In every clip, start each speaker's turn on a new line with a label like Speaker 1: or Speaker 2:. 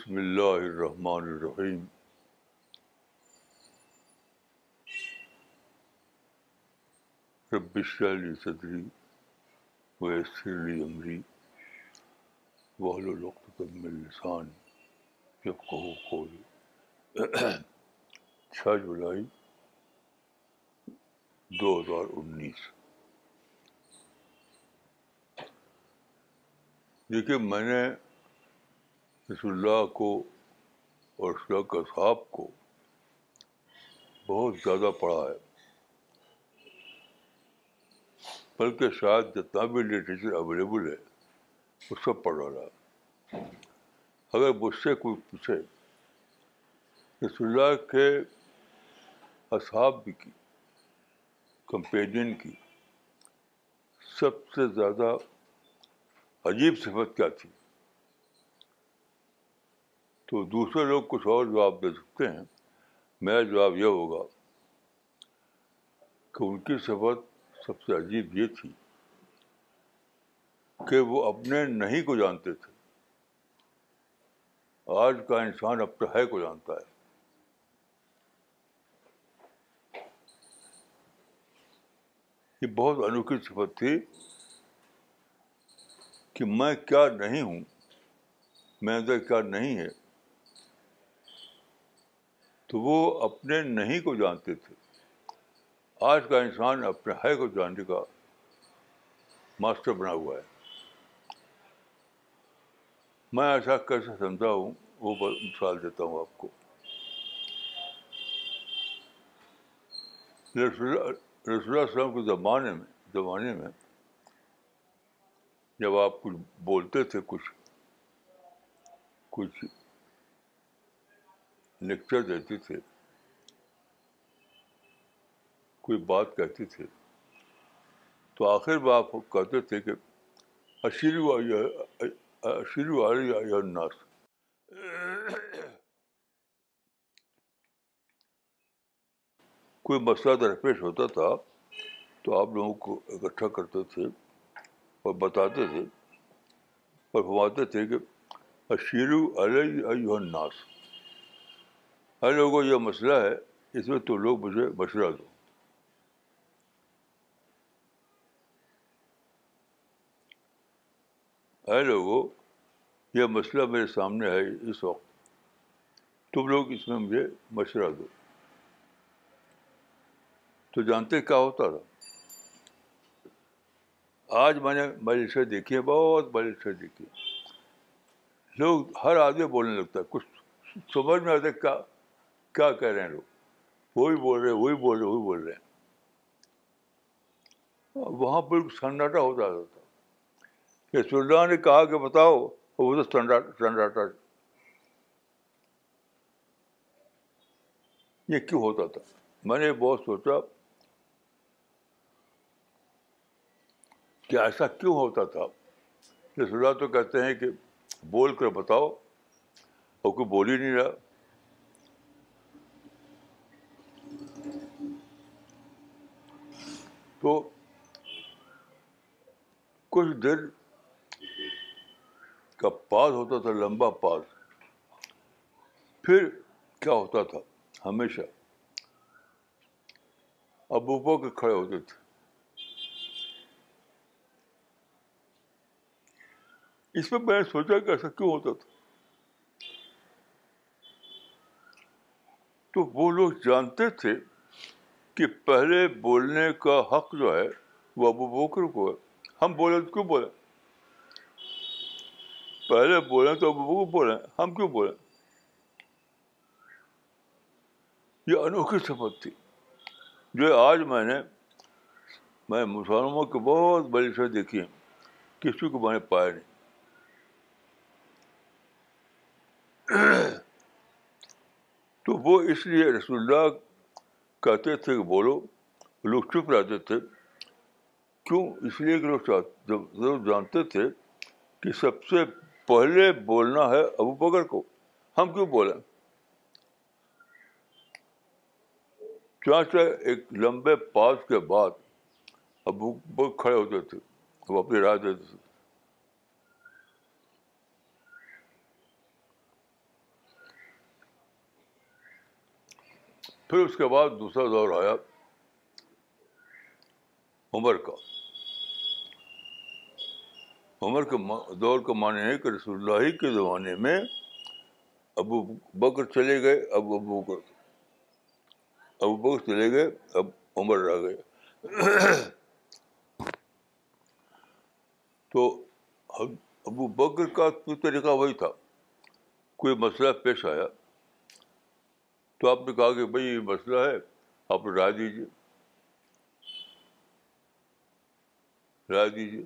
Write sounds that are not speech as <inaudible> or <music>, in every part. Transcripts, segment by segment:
Speaker 1: بسم اللہ الرحمن الرحیم رب علی صدری ویسر علی عمری وحل الوقت من لسان جب کہو کوئی چھ جولائی دو ہزار انیس دیکھیے میں نے رسول اللہ کو اور رسول اللہ کے اصحاب کو بہت زیادہ پڑھا ہے بلکہ شاید جتنا بھی لٹریچر اویلیبل ہے وہ سب پڑھ رہا ہے اگر مجھ سے کوئی پوچھے رسول اللہ کے اصحاب کی کمپینین کی سب سے زیادہ عجیب صفت کیا تھی تو دوسرے لوگ کچھ اور جواب دے سکتے ہیں میرا جواب یہ ہوگا کہ ان کی صفت سب سے عجیب یہ تھی کہ وہ اپنے نہیں کو جانتے تھے آج کا انسان ہے کو جانتا ہے یہ بہت انوکھی صفت تھی کہ میں کیا نہیں ہوں میرے کیا نہیں ہے تو وہ اپنے نہیں کو جانتے تھے آج کا انسان اپنے ہے کو جاننے کا ماسٹر بنا ہوا ہے میں ایسا کیسے سمجھا ہوں وہ مثال دیتا ہوں آپ کو رسول کے زمانے میں زمانے میں جب آپ کچھ بولتے تھے کچھ کچھ لیکچر دیتے تھے کوئی بات کہتے تھے تو آخر میں آپ کہتے تھے کہ اشیرو کوئی مسئلہ درپیش ہوتا تھا تو آپ لوگوں کو اکٹھا کرتے تھے اور بتاتے تھے اور فرماتے تھے کہ اشیرو علی الناس ہر لوگوں یہ مسئلہ ہے اس میں تو لوگ مجھے مشورہ دو لوگوں یہ مسئلہ میرے سامنے ہے اس وقت تم لوگ اس میں مجھے مشورہ دو تو جانتے کیا ہوتا تھا آج میں نے بڑی دیکھی ہے بہت بڑی دیکھی لوگ ہر آدمی بولنے لگتا ہے کچھ سمجھ میں آتا ہے کیا کیا کہہ رہے ہیں لوگ وہی بول رہے وہی بول رہے وہی بول رہے ہیں وہاں بالکل سنڈاٹا ہوتا رہتا تھا اللہ نے کہا کہ بتاؤ وہ تو سناٹا سنڈاٹا یہ کیوں ہوتا تھا میں نے بہت سوچا کہ ایسا کیوں ہوتا تھا اللہ تو کہتے ہیں کہ بول کر بتاؤ اور کوئی بول ہی نہیں رہا تو کچھ دیر کا پاز ہوتا تھا لمبا پاز پھر کیا ہوتا تھا ہمیشہ ابو کے کھڑے ہوتے تھے اس میں میں نے سوچا کہ ایسا کیوں ہوتا تھا تو وہ لوگ جانتے تھے کہ پہلے بولنے کا حق جو ہے وہ ابو بکر کو ہے ہم بولیں تو کیوں بولیں پہلے بولیں تو ابو بکر بولیں ہم کیوں بولیں یہ انوکھی سبق تھی جو آج میں نے میں مسلمانوں کی بہت بڑی سے دیکھی ہیں کسی کو میں نے پایا نہیں تو وہ اس لیے رسول اللہ کہتے تھے کہ بولو لوگ چپ رہتے تھے کیوں اس لیے لوگ لوگ جانتے تھے کہ سب سے پہلے بولنا ہے ابو بکر کو ہم کیوں بولیں چاہتے ایک لمبے پاس کے بعد ابو بکر کھڑے ہوتے تھے وہ اپنی رائے دیتے تھے پھر اس کے بعد دوسرا دور آیا عمر کا عمر کے دور کا معنی ہے کہ رسول اللہ کے زمانے میں ابو بکر چلے گئے اب ابو بکر ابو بکر چلے گئے اب عمر رہ گئے <coughs> تو ابو بکر کا کوئی طریقہ وہی تھا کوئی مسئلہ پیش آیا تو آپ نے کہا کہ بھائی یہ مسئلہ ہے آپ رائے دیجیے رائے دیجیے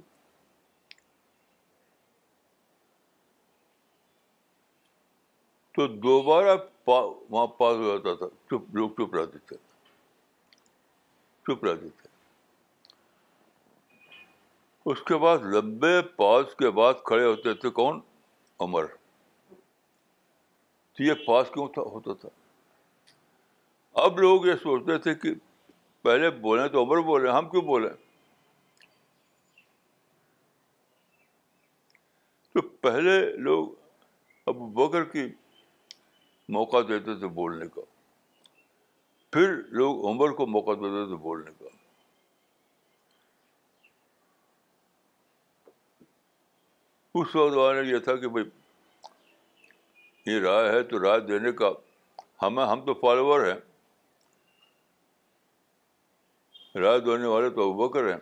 Speaker 1: تو دوبارہ وہاں پاس ہو جاتا تھا چپ لوگ چپ رہتے تھے چپ رہتے تھے اس کے بعد لمبے پاس کے بعد کھڑے ہوتے تھے کون امر یہ پاس کیوں تھا ہوتا تھا اب لوگ یہ سوچتے تھے کہ پہلے بولیں تو عمر بولیں ہم کیوں بولیں تو پہلے لوگ اب بکر کی موقع دیتے تھے بولنے کا پھر لوگ عمر کو موقع دیتے تھے بولنے کا اس وقت والا یہ تھا کہ بھائی یہ رائے ہے تو رائے دینے کا ہمیں ہم تو فالوور ہیں رائے دینے والے تو بکر ہیں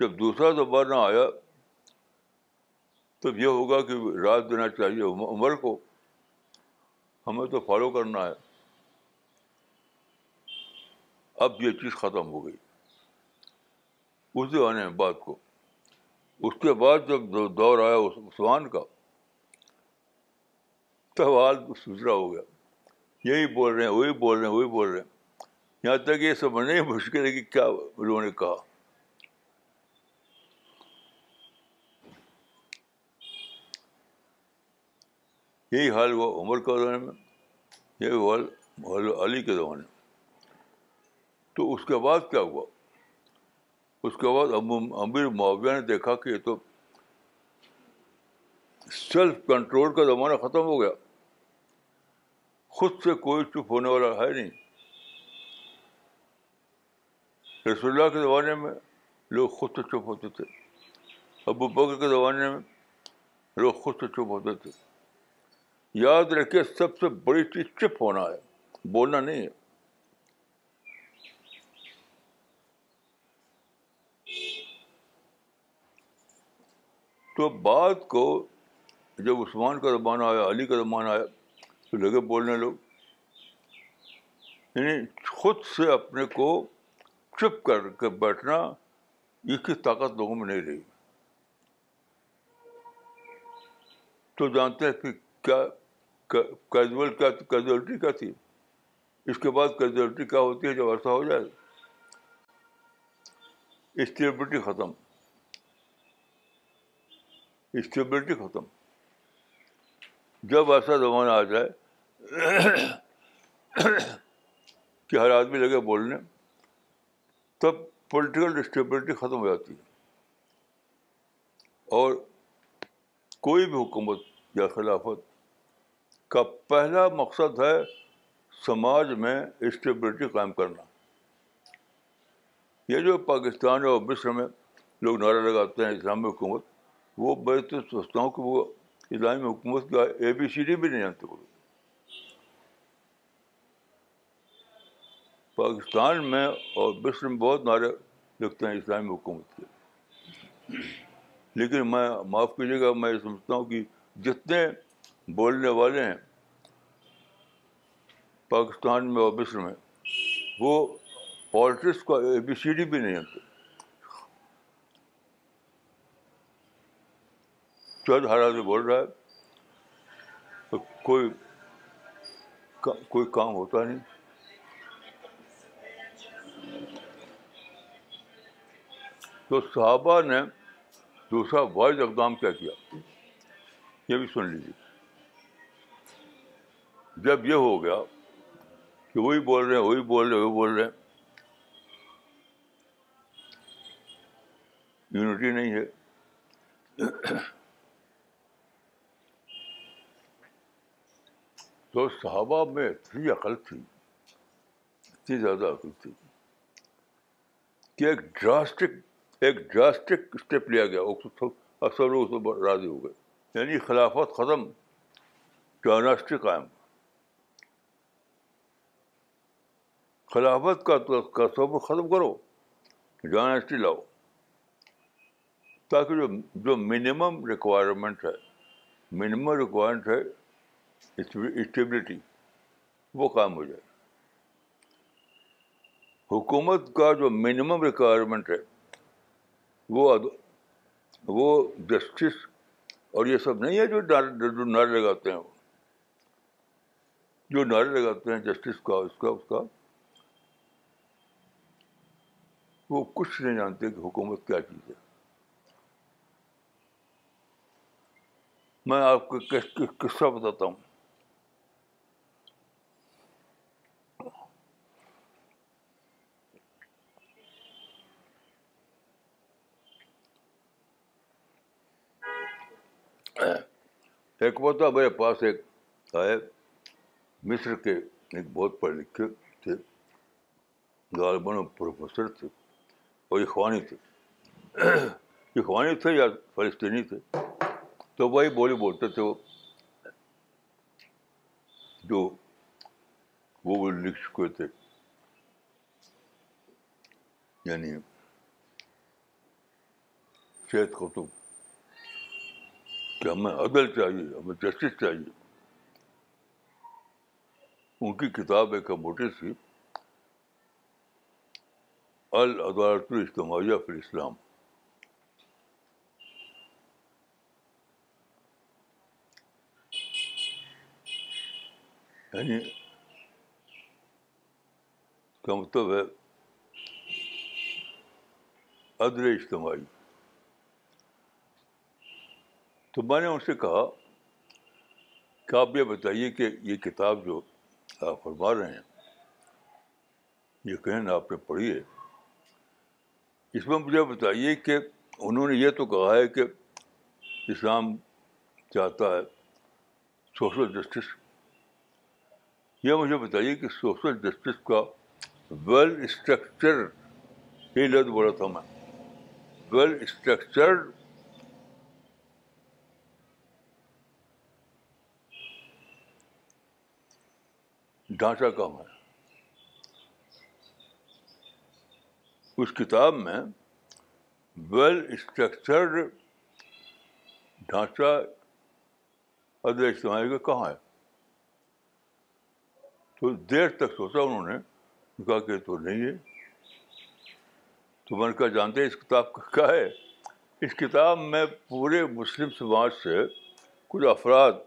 Speaker 1: جب دوسرا نہ آیا تب یہ ہوگا کہ رائے دینا چاہیے عمر کو ہمیں تو فالو کرنا ہے اب یہ چیز ختم ہو گئی اس دو بات کو اس کے بعد جب دور آیا عثمان کا حال دوسرا ہو گیا یہی بول رہے ہیں وہی بول رہے ہیں وہی بول رہے ہیں یہاں تک یہ سمجھنا ہی مشکل ہے کہ کیا انہوں نے کہا یہی حال ہوا عمر کا زمانے میں یہی حال حال محل علی کے زمانے میں تو اس کے بعد کیا ہوا اس کے بعد امیر معاویہ نے دیکھا کہ یہ تو سیلف کنٹرول کا زمانہ ختم ہو گیا خود سے کوئی چپ ہونے والا ہے نہیں رسول اللہ کے زمانے میں لوگ خود تو چپ ہوتے تھے ابو بکر کے زمانے میں لوگ خود تو چپ ہوتے تھے یاد رکھے سب سے بڑی چیز چپ ہونا ہے بولنا نہیں ہے تو بات کو جب عثمان کا زمانہ آیا علی کا زمانہ آیا تو لگے بولنے لوگ یعنی خود سے اپنے کو چپ کر کے بیٹھنا اس کی طاقت لوگوں میں نہیں رہی تو جانتے ہیں کہ کیا کیجول کیا کیجویلٹی کیا تھی اس کے بعد کیجولٹی کیا ہوتی ہے جب ایسا ہو جائے اسٹیبلٹی ختم اسٹیبلٹی ختم جب ایسا زمانہ آ جائے کہ ہر آدمی لگے بولنے تب پولیٹیکل اسٹیبلٹی ختم ہو جاتی ہے اور کوئی بھی حکومت یا خلافت کا پہلا مقصد ہے سماج میں اسٹیبلٹی قائم کرنا یہ جو پاکستان اور مصر میں لوگ نعرہ لگاتے ہیں اسلامی حکومت وہ میں تو سوچتا ہوں کہ وہ اسلامی حکومت کا اے بی سی ڈی بھی نہیں جانتے وہ پاکستان میں اور بشر میں بہت نعرے لگتے ہیں اسلامی حکومت کے لیکن میں معاف کیجیے گا میں یہ سمجھتا ہوں کہ جتنے بولنے والے ہیں پاکستان میں اور بشر میں وہ پالٹکس کا سی ڈی بھی نہیں ہوتی چند ہر آدمی بول رہا ہے کوئی کوئی کام ہوتا نہیں تو صحابہ نے دوسرا وائز اقدام کیا کیا یہ بھی سن لیجیے جب یہ ہو گیا کہ وہی بول رہے ہیں وہی بول رہے وہی بول رہے یونٹی نہیں ہے تو صحابہ میں اتنی عقل تھی اتنی زیادہ عقل تھی کہ ایک ڈراسٹک ایک ڈراسٹک اسٹیپ لیا گیا لوگ اس پر راضی ہو گئے یعنی خلافت ختم ڈائناسٹی قائم خلافت کا تصور ختم کرو ڈائناسٹی لاؤ تاکہ جو جو منیمم ریکوائرمنٹ ہے منیمم ریکوائرمنٹ ہے اسٹیبلٹی وہ کام ہو جائے حکومت کا جو منیمم ریکوائرمنٹ ہے وہ وہ جسٹس اور یہ سب نہیں ہے جو نعرے لگاتے ہیں جو نعرے لگاتے ہیں جسٹس کا اس کا اس کا وہ کچھ نہیں جانتے کہ حکومت کیا چیز ہے میں آپ کو قصہ بتاتا ہوں تھا میرے پاس ایک آئے مصر کے ایک بہت پڑھے لکھے تھے غالباً پروفیسر تھے اور اخوانی تھے اخوانی تھے یا فلسطینی تھے تو وہی بولی بولتے تھے وہ جو وہ لکھ چکے تھے یعنی قطب کہ ہمیں عدل چاہیے ہمیں جسٹس چاہیے ان کی کتاب ایک موٹی تھی العدالت الاجتماعیہ فی الاسلام یعنی کا مطلب ہے عدل اجتماعی تو میں نے ان سے کہا کہ آپ یہ بتائیے کہ یہ کتاب جو آپ فرما رہے ہیں یہ آپ نے پڑھی ہے اس میں مجھے بتائیے کہ انہوں نے یہ تو کہا ہے کہ اسلام چاہتا ہے سوشل جسٹس یہ مجھے بتائیے کہ سوشل جسٹس کا ویل اسٹرکچر ہی لد بولا تھا میں ویل اسٹرکچرڈ ڈھانچہ کم ہے اس کتاب میں ویل اسٹرکچرڈ ڈھانچہ ادر اجتماعی کا کہاں ہے تو دیر تک سوچا انہوں نے کہا کہ تو نہیں ہے تو میں نے کہا جانتے اس کتاب کا کیا ہے اس کتاب میں پورے مسلم سماج سے کچھ افراد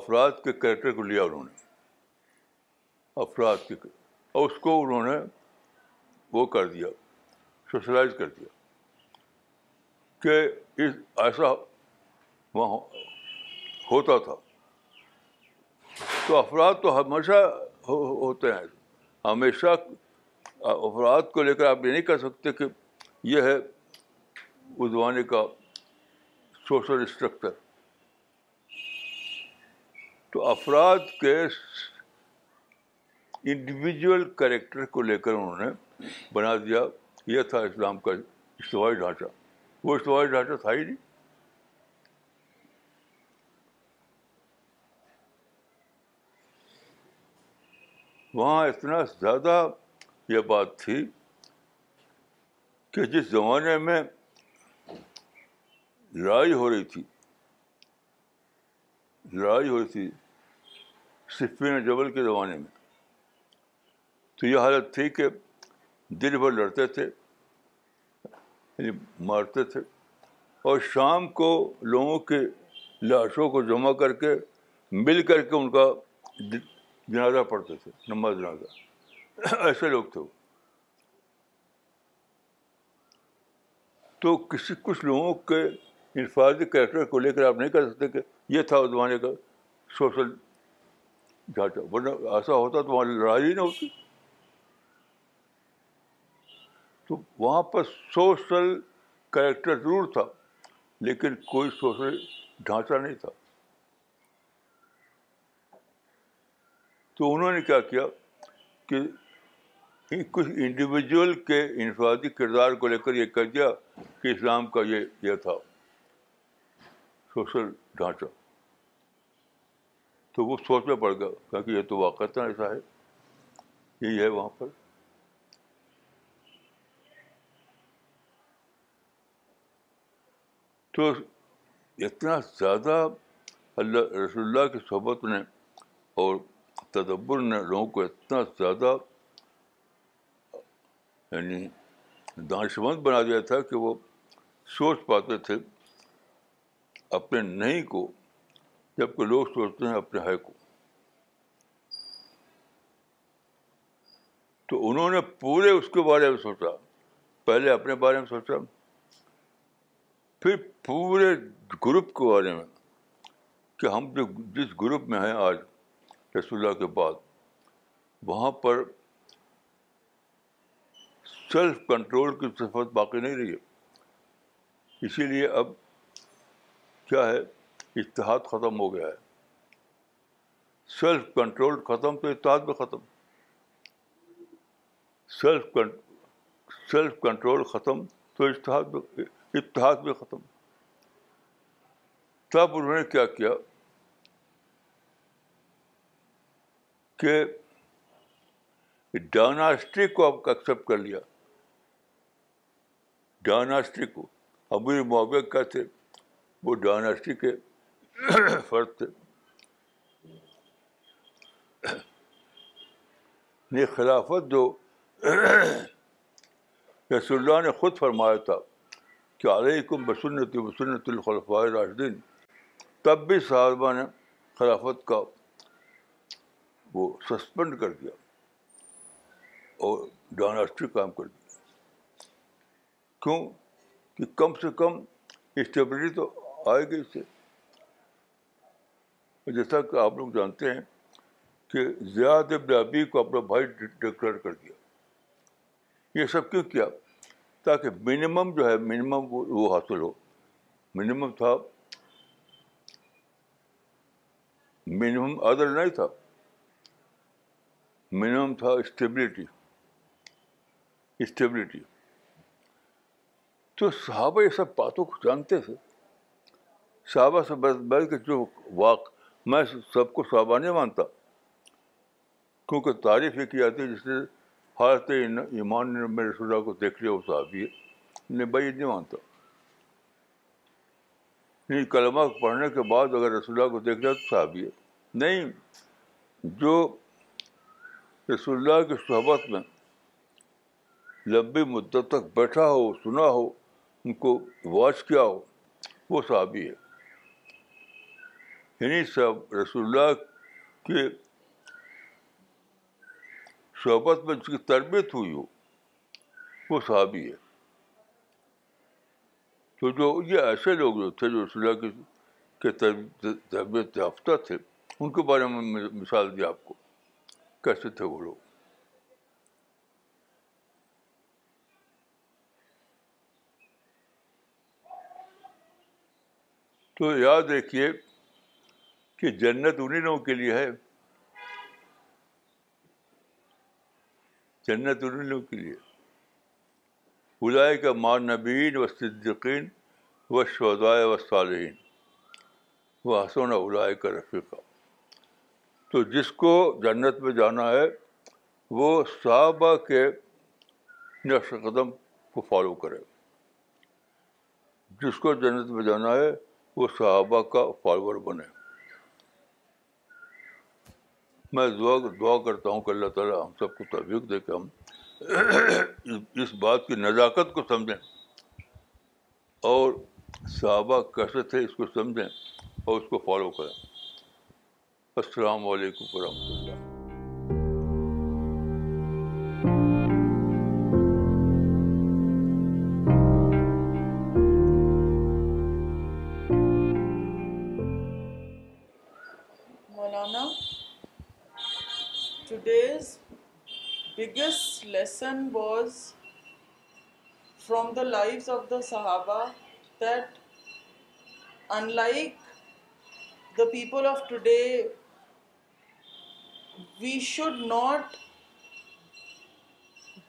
Speaker 1: افراد کے کریکٹر کو لیا انہوں نے افراد کی اور اس کو انہوں نے وہ کر دیا سوشلائز کر دیا کہ اس ایسا وہاں ہوتا تھا تو افراد تو ہمیشہ ہوتے ہیں ہمیشہ افراد کو لے کر آپ یہ نہیں کہہ سکتے کہ یہ ہے زمانے کا سوشل اسٹرکچر تو افراد کے انڈیویجول کریکٹر کو لے کر انہوں نے بنا دیا یہ تھا اسلام کا استواعی ڈھانچہ وہ استواعی ڈھانچہ تھا ہی نہیں وہاں اتنا زیادہ یہ بات تھی کہ جس زمانے میں لڑائی ہو رہی تھی لڑائی ہو رہی تھی صفین جبل کے زمانے میں تو یہ حالت تھی کہ دن بھر لڑتے تھے یعنی مارتے تھے اور شام کو لوگوں کے لاشوں کو جمع کر کے مل کر کے ان کا جنازہ پڑھتے تھے نماز جنازہ ایسے لوگ تھے وہ تو کسی کچھ لوگوں کے انفرادی کریکٹر کو لے کر آپ نہیں کر سکتے کہ یہ تھا زمانے کا سوشل ورنہ ایسا ہوتا تو وہاں لڑائی نہیں ہوتی وہاں پر سوشل کریکٹر ضرور تھا لیکن کوئی سوشل ڈھانچہ نہیں تھا تو انہوں نے کیا کیا کہ کچھ انڈیویجول کے انفرادی کردار کو لے کر یہ کہہ دیا کہ اسلام کا یہ یہ تھا سوشل ڈھانچہ تو وہ سوچ میں پڑ گیا کیونکہ یہ تو واقعہ ایسا ہے یہی ہے وہاں پر تو اتنا زیادہ اللہ رسول اللہ کی صحبت نے اور تدبر نے لوگوں کو اتنا زیادہ یعنی دانشمند بنا دیا تھا کہ وہ سوچ پاتے تھے اپنے نہیں کو جب کہ لوگ سوچتے ہیں اپنے ہے کو تو انہوں نے پورے اس کے بارے میں سوچا پہلے اپنے بارے میں سوچا پھر پورے گروپ کے بارے میں کہ ہم جو جس گروپ میں ہیں آج رسول اللہ کے بعد وہاں پر سیلف کنٹرول کی صفت باقی نہیں رہی ہے اسی لیے اب کیا ہے اتحاد ختم ہو گیا ہے سیلف کنٹرول ختم تو اتحاد بھی ختم سیلف سیلف کنٹرول ختم تو اتحاد بھی اتحاد بھی ختم تب انہوں نے کیا کیا کہ ڈائناسٹری کو اب ایکسیپٹ کر لیا کو امیر معابق کا تھے وہ ڈائناسٹری کے فرد تھے خلافت جو رسول اللہ نے خود فرمایا تھا کہ علیکم بسنت بسنت الخلفۂ راشدین تب بھی صحابہ نے خلافت کا وہ سسپینڈ کر دیا اور ڈائناسٹک کام کر دیا کیوں کہ کم سے کم اسٹیبلٹی تو آئے گی اس سے جیسا کہ آپ لوگ جانتے ہیں کہ ابی کو اپنا بھائی ڈکلیئر کر دیا یہ سب کیوں کیا تاکہ منیمم جو ہے منیمم وہ حاصل ہو منیمم تھا منیمم نہیں تھا منیمم تھا اسٹیبلٹی اسٹیبلٹی تو صحابہ یہ سب باتوں کو جانتے تھے صحابہ سے بد بد کے جو واقع میں سب کو صحابہ نہیں مانتا کیونکہ تعریف یہ کی جاتی ہے جس نے حضرت ایمان نے میرے کو دیکھ لیا وہ صحابی ہے بھائی نہیں مانتا نہیں کلمہ پڑھنے کے بعد اگر رسول اللہ کو دیکھ لیا تو صحابی ہے نہیں جو رسول اللہ کی صحبت میں لمبی مدت تک بیٹھا ہو سنا ہو ان کو واچ کیا ہو وہ صحابی ہے انہیں سب رسول اللہ کے صحبت میں جس کی تربیت ہوئی ہو وہ صحابی ہے تو جو یہ ایسے لوگ جو تھے جو اس کے تربیت یافتہ تھے ان کے بارے میں مثال دی آپ کو کیسے تھے وہ لوگ تو یاد رکھیے کہ جنت انہیں لوگوں کے لیے ہے جنت ان لوگوں کے لیے خدائے کا ماں نبین و صدقین و شودائے و صالحین وہ حسون ادائے کا رفیقہ تو جس کو جنت میں جانا ہے وہ صحابہ کے نقش قدم کو فالو کرے جس کو جنت میں جانا ہے وہ صحابہ کا فالوور بنے میں دعا دعا کرتا ہوں کہ اللہ تعالیٰ ہم سب کو ترغیب دے کے ہم اس بات کی نزاکت کو سمجھیں اور صحابہ کیسے تھے اس کو سمجھیں اور اس کو فالو کریں السلام علیکم ورحمۃ اللہ
Speaker 2: One was from the lives of the Sahaba that unlike the people of today, we should not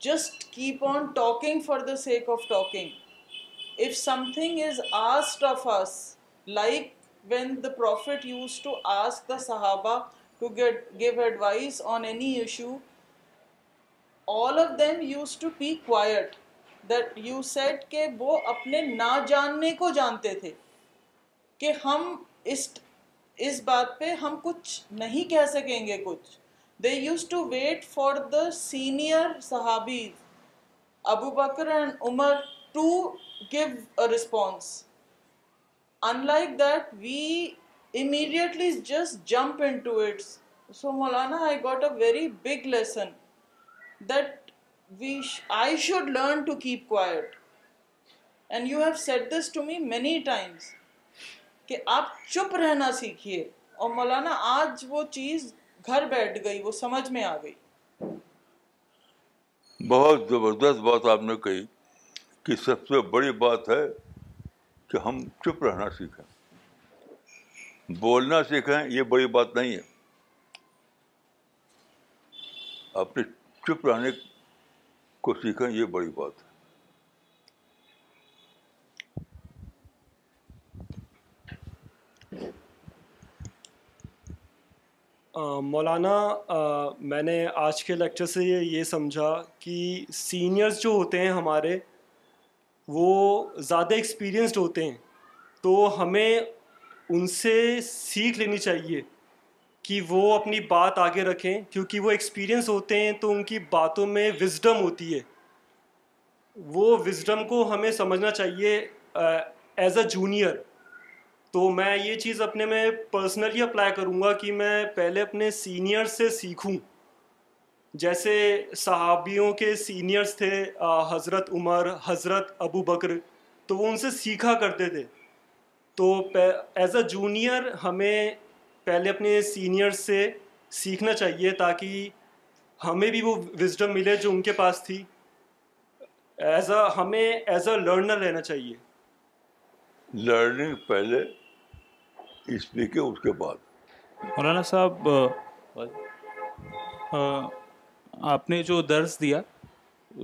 Speaker 2: just keep on talking for the sake of talking. If something is asked of us, like when the Prophet used to ask the Sahaba to give advice on any issue, all of them used to be quite that you set کہ وہ اپنے نہ جاننے کو جانتے تھے کہ ہم اس اس بات پہ ہم کچھ نہیں کہہ سکیں گے کچھ they used to wait for the senior صحابی Abu Bakr and Umar to give a response in like that we immediately just jump into it's so Maulana I got a very big lesson
Speaker 1: بہت زبردست بات آپ نے کہی کہ سب سے بڑی بات ہے کہ ہم چپ رہنا سیکھیں بولنا سیکھیں یہ بڑی بات نہیں ہے چپ رہنے کو سیکھیں یہ بڑی بات ہے
Speaker 3: مولانا میں نے آج کے لیکچر سے یہ سمجھا کہ سینئرز جو ہوتے ہیں ہمارے وہ زیادہ ایکسپیرینسڈ ہوتے ہیں تو ہمیں ان سے سیکھ لینی چاہیے کہ وہ اپنی بات آگے رکھیں کیونکہ وہ ایکسپیرینس ہوتے ہیں تو ان کی باتوں میں وزڈم ہوتی ہے وہ وزڈم کو ہمیں سمجھنا چاہیے ایز اے جونیئر تو میں یہ چیز اپنے میں پرسنلی اپلائی کروں گا کہ میں پہلے اپنے سینئر سے سیکھوں جیسے صحابیوں کے سینئرس تھے حضرت عمر حضرت ابو بکر تو وہ ان سے سیکھا کرتے تھے تو ایز اے جونیئر ہمیں پہلے اپنے سینئر سے سیکھنا چاہیے تاکہ ہمیں بھی وہ وزڈم ملے جو ان کے پاس تھی ایز اے ہمیں ایز اے لرنر رہنا چاہیے
Speaker 1: لرننگ پہلے اس لیے کہ اس کے بعد
Speaker 4: مولانا صاحب آپ نے جو درس دیا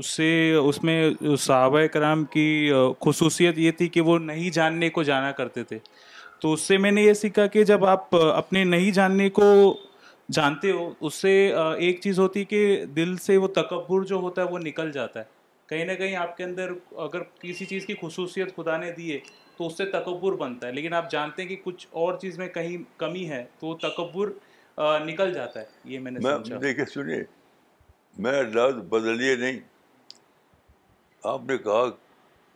Speaker 4: اس سے اس میں صحابہ کرام کی خصوصیت یہ تھی کہ وہ نہیں جاننے کو جانا کرتے تھے تو اس سے میں نے یہ سیکھا کہ جب آپ اپنے نہیں جاننے کو جانتے ہو اس سے ایک چیز ہوتی کہ دل سے وہ تکبر جو ہوتا ہے وہ نکل جاتا ہے کہیں نہ کہیں آپ کے اندر اگر کسی چیز کی خصوصیت خدا نے دیے تو اس سے تکبر بنتا ہے لیکن آپ جانتے ہیں کہ کچھ اور چیز میں کہیں کمی ہے تو وہ تکبر نکل جاتا ہے یہ میں نے
Speaker 1: سنیے میں لفظ بدلیے نہیں آپ نے کہا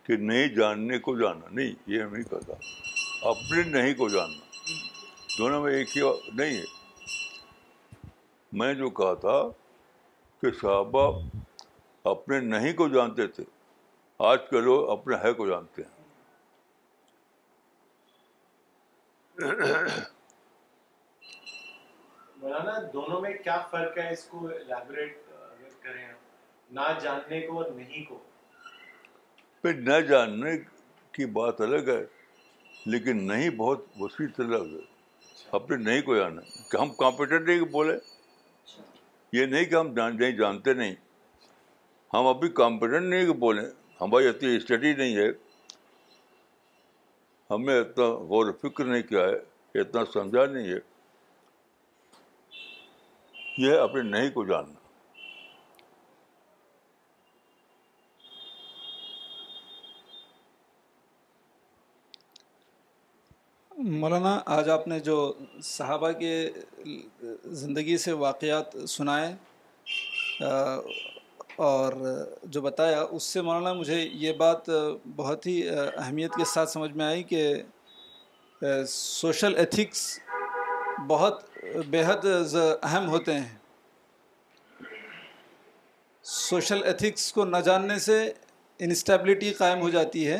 Speaker 1: کہ نہیں جاننے کو جانا نہیں یہ نہیں اپنے نہیں کو جاننا دونوں میں ایک ہی نہیں ہے میں جو کہا تھا کہ صحابہ اپنے نہیں کو جانتے تھے آج کے لوگ اپنے ہے کو جانتے ہیں
Speaker 5: دونوں میں کیا فرق ہے اس کو نہ جاننے کو نہیں
Speaker 1: پھر نہ جاننے کی بات الگ ہے لیکن نہیں بہت وسیع طلب ہے اپنے نہیں کو جانا کہ ہم کمپیٹنٹ نہیں بولے یہ نہیں کہ ہم نہیں جانتے نہیں ہم ابھی کمپیٹنٹ نہیں کہ بولیں ہماری اتنی اسٹڈی نہیں ہے ہم نے اتنا غور و فکر نہیں کیا ہے اتنا سمجھا نہیں ہے یہ اپنے نہیں کو جاننا
Speaker 6: مولانا آج آپ نے جو صحابہ کے زندگی سے واقعات سنائے اور جو بتایا اس سے مولانا مجھے یہ بات بہت ہی اہمیت کے ساتھ سمجھ میں آئی کہ سوشل ایتھکس بہت بہت اہم ہوتے ہیں سوشل ایتھکس کو نہ جاننے سے انسٹیبلٹی قائم ہو جاتی ہے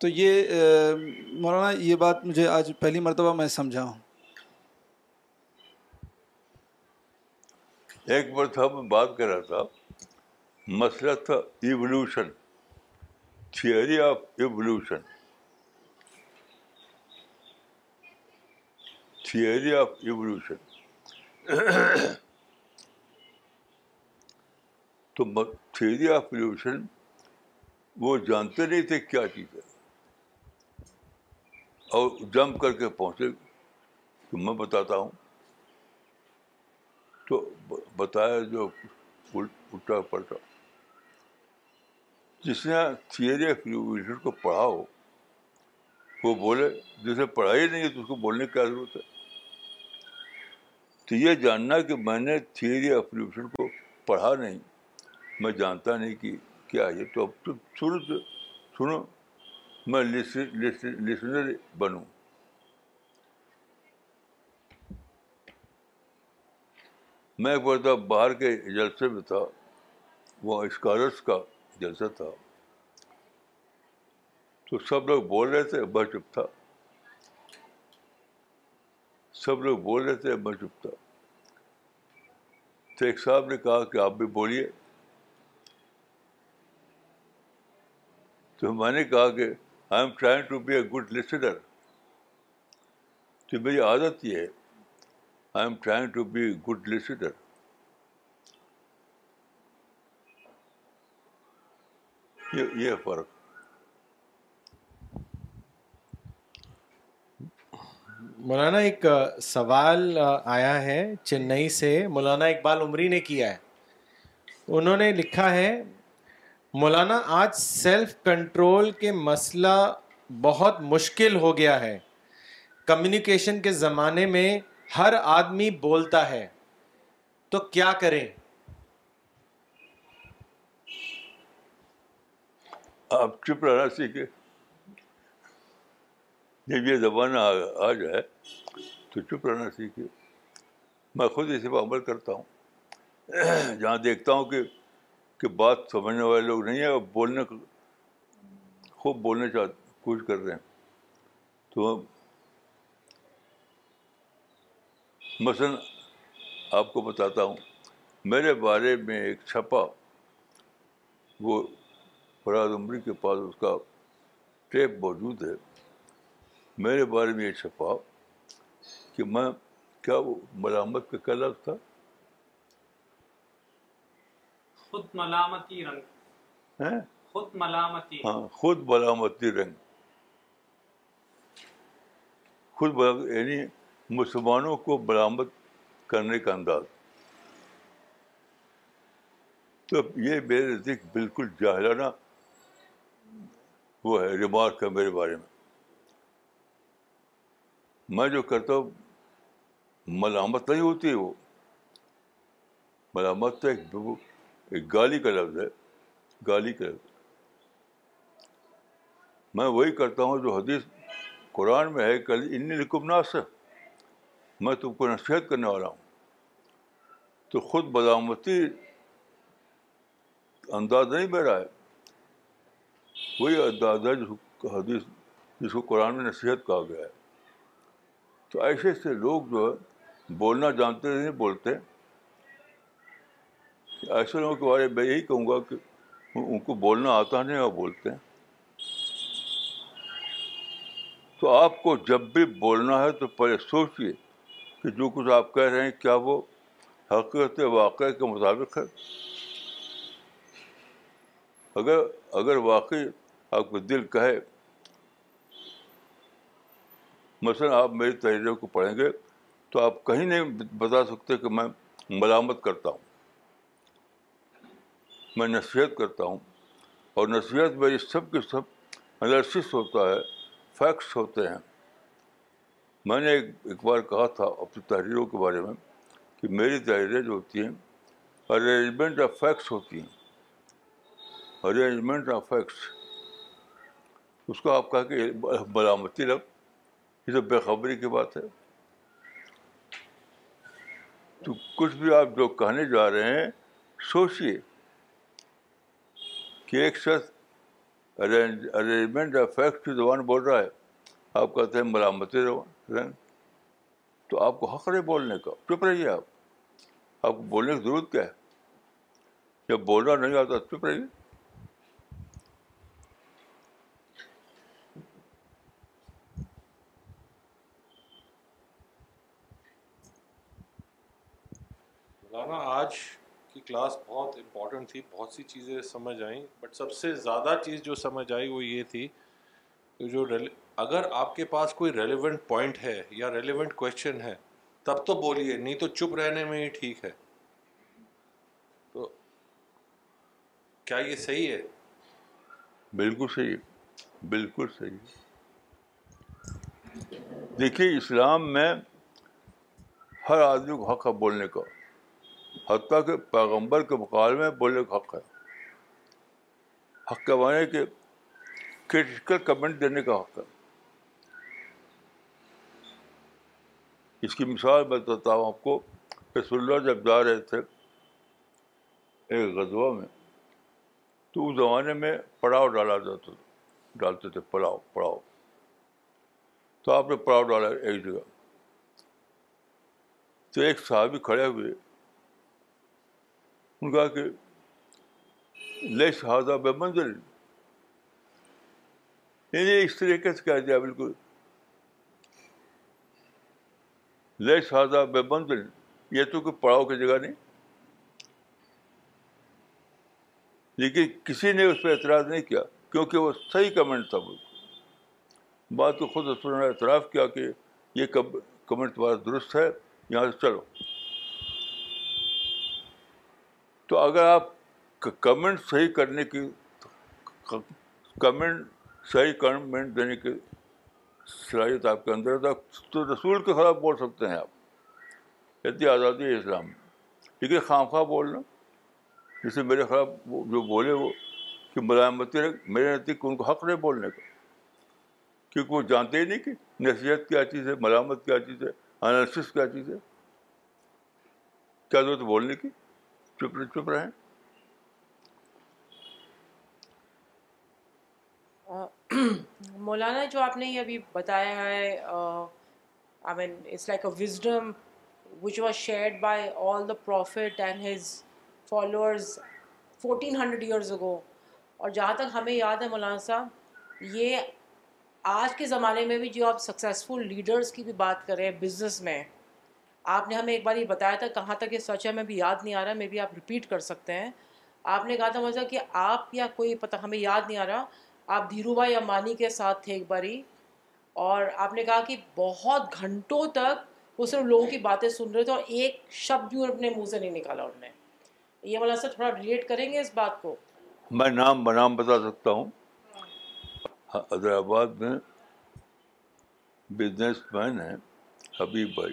Speaker 6: تو یہ مولانا یہ بات مجھے آج پہلی مرتبہ میں سمجھا ہوں
Speaker 1: ایک مرتبہ میں بات کر رہا تھا مسئلہ تھا evolution theory of evolution theory of evolution تو تھیوری آف ایولیوشن وہ جانتے نہیں تھے کیا چیز ہے اور جمپ کر کے پہنچے تو میں بتاتا ہوں تو بتایا جو الٹا پلٹا جس نے تھیئری آف روشن کو پڑھا ہو وہ بولے جس نے پڑھا ہی نہیں ہے تو اس کو بولنے کی کیا ضرورت ہے تو یہ جاننا کہ میں نے تھیئری آف تھیئلوشن کو پڑھا نہیں میں جانتا نہیں کہ کیا ہے تو اب تم سنو سنو میں لسنر بنوں میں ایک مرتبہ باہر کے جلسے میں تھا وہ اسکالرس کا جلسہ تھا تو سب لوگ بول رہے تھے میں چپ تھا سب لوگ بول رہے تھے میں چپ تھا تو ایک صاحب نے کہا کہ آپ بھی بولیے تو میں نے کہا کہ I am trying to be a good listener تو میری عادت یہ ہے I am trying to be good listener یہ فرق
Speaker 5: مولانا ایک سوال آیا ہے چنئی سے مولانا اقبال عمری نے کیا ہے انہوں نے لکھا ہے مولانا آج سیلف کنٹرول کے مسئلہ بہت مشکل ہو گیا ہے کمیونیکیشن کے زمانے میں ہر آدمی بولتا ہے تو کیا کریں
Speaker 1: آپ چپ رہنا سیکھے جب یہ زبان آ جائے تو چپ رہنا سیکھے میں خود اسی پر عمل کرتا ہوں جہاں دیکھتا ہوں کہ کہ بات سمجھنے والے لوگ نہیں ہیں اور بولنے خوب چاہتے چاہ کر رہے ہیں تو مثلاً آپ کو بتاتا ہوں میرے بارے میں ایک چھپا وہ فراز عمری کے پاس اس کا ٹیپ موجود ہے میرے بارے میں یہ چھپا کہ میں کیا وہ ملامت کا کیا لفظ تھا
Speaker 7: خود ملامتی ملامتی ملامتی
Speaker 1: رنگ رنگ خود خود خود یعنی مسلمانوں کو ملامت کرنے کا انداز تو یہ میرے نزدیک بالکل جاہلانہ وہ ہے ریمارک ہے میرے بارے میں میں جو کرتا ہوں ملامت نہیں ہوتی وہ ملامت تو ایک ایک گالی کا لفظ ہے گالی کا لفظ میں وہی کرتا ہوں جو حدیث قرآن میں ہے کل انی نکمناس ناس میں تم کو نصیحت کرنے والا ہوں تو خود بدامتی انداز نہیں میرا ہے وہی انداز ہے جس کو حدیث جس کو قرآن میں نصیحت کہا گیا ہے تو ایسے ایسے لوگ جو ہے بولنا جانتے نہیں بولتے ایسے لوگوں کے بارے میں یہی کہوں گا کہ ان کو بولنا آتا نہیں اور بولتے ہیں تو آپ کو جب بھی بولنا ہے تو پہلے سوچیے کہ جو کچھ آپ کہہ رہے ہیں کیا وہ حقیقت واقعہ کے مطابق ہے اگر اگر واقعی آپ کو دل کہے مثلاً آپ میری تحریروں کو پڑھیں گے تو آپ کہیں نہیں بتا سکتے کہ میں ملامت کرتا ہوں میں نصیحت کرتا ہوں اور نصیحت میری سب کے سب انالسس ہوتا ہے فیکٹس ہوتے ہیں میں نے ایک بار کہا تھا اپنی تحریروں کے بارے میں کہ میری تحریریں جو ہوتی ہیں ارینجمنٹ آف فیکٹس ہوتی ہیں ارینجمنٹ آف فیکٹس اس کو آپ کہا کہ ملامتی لب یہ تو بے خبری کی بات ہے تو کچھ بھی آپ جو کہنے جا رہے ہیں سوچیے کہ ایک شخص ارینجمنٹ فیکٹ کی زبان بول رہا ہے آپ کہتے ہیں ملامت زبان تو آپ کو حق رہے بولنے کا چپ رہیے آپ آپ کو بولنے کی ضرورت کیا ہے جب بولنا نہیں آتا چپ رہیے
Speaker 8: آج کی کلاس بہت امپورٹنٹ تھی بہت سی چیزیں سمجھ آئیں بٹ سب سے زیادہ چیز جو سمجھ آئی وہ یہ تھی کہ جو اگر آپ کے پاس کوئی ریلیونٹ پوائنٹ ہے یا ریلیونٹ کویشچن ہے تب تو بولیے نہیں تو چپ رہنے میں ہی ٹھیک ہے تو کیا یہ صحیح ہے
Speaker 1: بالکل صحیح بالکل صحیح دیکھیے اسلام میں ہر آدمی کو حق ہے بولنے کا حتیٰ کہ پیغمبر کے مقابلے میں بولنے کا حق ہے حق کے کرٹیکل کمنٹ دینے کا حق ہے اس کی مثال میں بتاتا ہوں آپ کو رسول اللہ جب جا رہے تھے ایک غزوہ میں تو اس زمانے میں پڑاؤ ڈالا جاتا تھا ڈالتے تھے پڑاؤ پڑاؤ تو آپ نے پڑاؤ ڈالا ایک جگہ تو ایک صاحب کھڑے ہوئے کہا کہ ل شہذہ بہ منظر اس طریقے سے کہہ دیا بالکل لے ہاضا بے منظر یہ تو کوئی پڑاؤ کی جگہ نہیں لیکن کسی نے اس پہ اعتراض نہیں کیا کیونکہ وہ صحیح کمنٹ تھا بالکل بات کو خود اس نے اعتراف کیا کہ یہ کمنٹ تمہارا درست ہے یہاں سے چلو تو اگر آپ کمنٹ صحیح کرنے کی کمنٹ صحیح کمنٹ دینے کی صلاحیت آپ کے اندر تو رسول کے خلاف بول سکتے ہیں آپ اتنی آزادی ہے اسلام خام خواہ بولنا جسے میرے خلاف جو بولے وہ کہ ملامتی میرے نزدیک ان کو حق نہیں بولنے کا کیونکہ وہ جانتے ہی نہیں کہ نصیحت کیا چیز ہے ملامت کیا چیز ہے انالسس کیا چیز ہے کیا ضرورت بولنے کی چپ چپ
Speaker 9: مولانا جو آپ نے یہ ابھی بتایا ہے prophet and his followers fourteen hundred years ago اور جہاں تک ہمیں یاد ہے مولانا صاحب یہ آج کے زمانے میں بھی جو آپ سکسیزفل لیڈرس کی بھی بات کر رہے ہیں بزنس میں آپ نے ہمیں ایک بار یہ بتایا تھا کہاں تک یہ سچ ہے میں بھی یاد نہیں آ رہا میں بھی آپ رپیٹ کر سکتے ہیں آپ نے کہا تھا مجھے کہ آپ یا کوئی پتہ ہمیں یاد نہیں آ رہا آپ دھیرو بھائی امانی کے ساتھ تھے ایک بار ہی اور آپ نے کہا کہ بہت گھنٹوں تک وہ صرف لوگوں کی باتیں سن رہے تھے اور ایک شبد بھی اپنے منہ سے نہیں نکالا انہوں نے یہ مزاج تھوڑا ریلیٹ کریں گے اس بات کو
Speaker 1: میں نام بنام بتا سکتا ہوں حیدرآباد میں بزنس مین ہے حبیب بھائی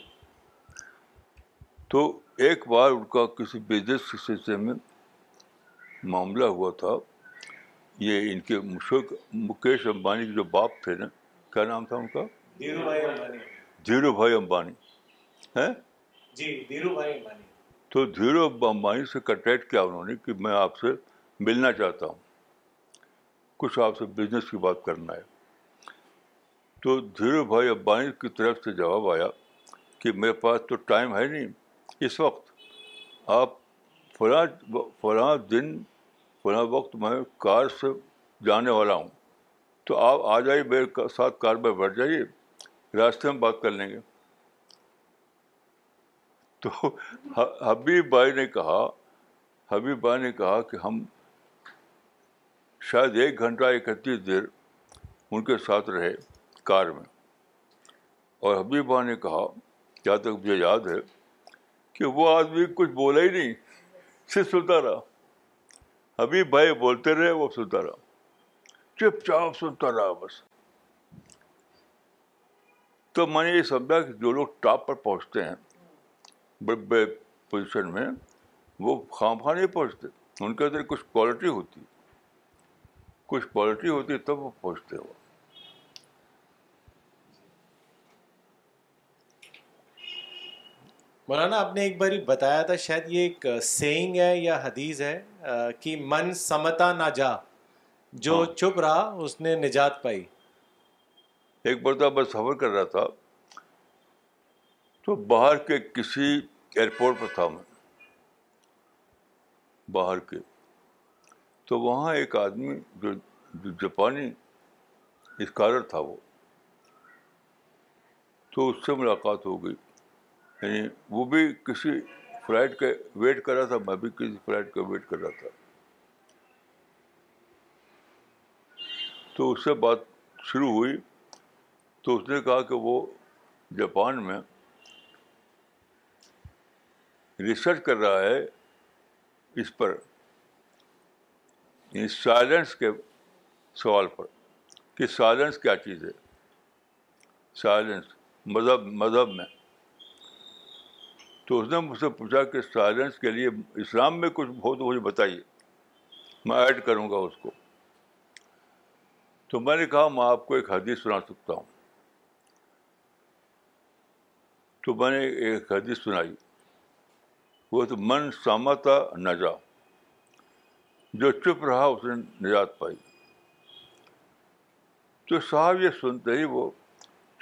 Speaker 1: تو ایک بار ان کا کسی بزنس کے سلسلے میں معاملہ ہوا تھا یہ ان کے مشق مکیش امبانی کے جو باپ تھے نا کیا نام تھا ان کا دھیرو بھائی امبانی دھیرو بھائی امبانی ہیں
Speaker 5: جی دھیرو بھائی امبانی
Speaker 1: تو دھیرو امبانی سے کنٹیکٹ کیا انہوں نے کہ میں آپ سے ملنا چاہتا ہوں کچھ آپ سے بزنس کی بات کرنا ہے تو دھیرو بھائی امبانی کی طرف سے جواب آیا کہ میرے پاس تو ٹائم ہے نہیں اس وقت آپ فلاں فلاں دن فلاں وقت میں کار سے جانے والا ہوں تو آپ آ جائیے میرے ساتھ کار میں بیٹھ جائیے راستے میں بات کر لیں گے تو حبیب بھائی نے کہا حبیب بھائی نے کہا کہ ہم شاید ایک گھنٹہ اکتیس دیر ان کے ساتھ رہے کار میں اور حبیب بھائی نے کہا جہاں تک مجھے یاد ہے کہ وہ آدمی کچھ بولا ہی نہیں صرف سنتا رہا ابھی بھائی بولتے رہے وہ سنتا رہا چپ چاپ سنتا رہا بس تو میں نے یہ سمجھا کہ جو لوگ ٹاپ پر پہنچتے ہیں بڑے بڑے پوزیشن میں وہ خواہ نہیں پہنچتے ان کے اندر کچھ کوالٹی ہوتی کچھ کوالٹی ہوتی تب وہ پہنچتے وہ
Speaker 5: مولانا آپ نے ایک بار بتایا تھا شاید یہ ایک سینگ ہے یا حدیث ہے کہ من سمتا نہ جا جو
Speaker 1: ہاں۔
Speaker 5: چپ رہا اس نے نجات پائی
Speaker 1: ایک بار تو میں سفر کر رہا تھا تو باہر کے کسی ایئرپورٹ پر تھا میں باہر کے تو وہاں ایک آدمی جو جاپانی اسکالر تھا وہ تو اس سے ملاقات ہو گئی یعنی وہ بھی کسی فلائٹ کے ویٹ کر رہا تھا میں بھی کسی فلائٹ کا ویٹ کر رہا تھا تو اس سے بات شروع ہوئی تو اس نے کہا کہ وہ جاپان میں ریسرچ کر رہا ہے اس پر سائلنس یعنی کے سوال پر کہ سائلنس کیا چیز ہے سائلنس مذہب مذہب میں تو اس نے مجھ سے پوچھا کہ سائلنس کے لیے اسلام میں کچھ بہت مجھے بتائیے میں ایڈ کروں گا اس کو تو میں نے کہا میں آپ کو ایک حدیث سنا سکتا ہوں تو میں نے ایک حدیث سنائی وہ تو من سامتا نجا جو چپ رہا اس نے نجات پائی تو صاحب یہ سنتے ہی وہ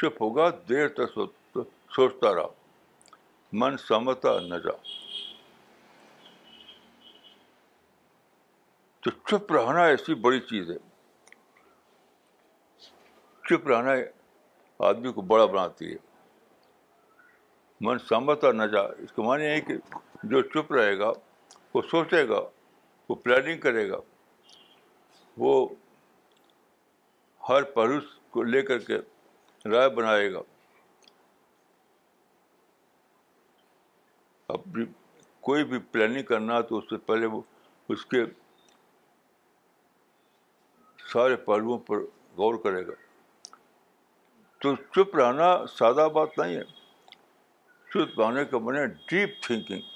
Speaker 1: چپ ہوگا دیر تک سوچتا رہا من سمتا نجا تو چپ رہنا ایسی بڑی چیز ہے چپ رہنا آدمی کو بڑا بناتی ہے من سمتا نجا اس کا معنی ہے کہ جو چپ رہے گا وہ سوچے گا وہ پلاننگ کرے گا وہ ہر پہلو کو لے کر کے رائے بنائے گا اپنی کوئی بھی پلاننگ کرنا تو اس سے پہلے وہ اس کے سارے پہلوؤں پر غور کرے گا تو چپ رہنا سادہ بات نہیں ہے چپ رہنے کا ہے ڈیپ تھنکنگ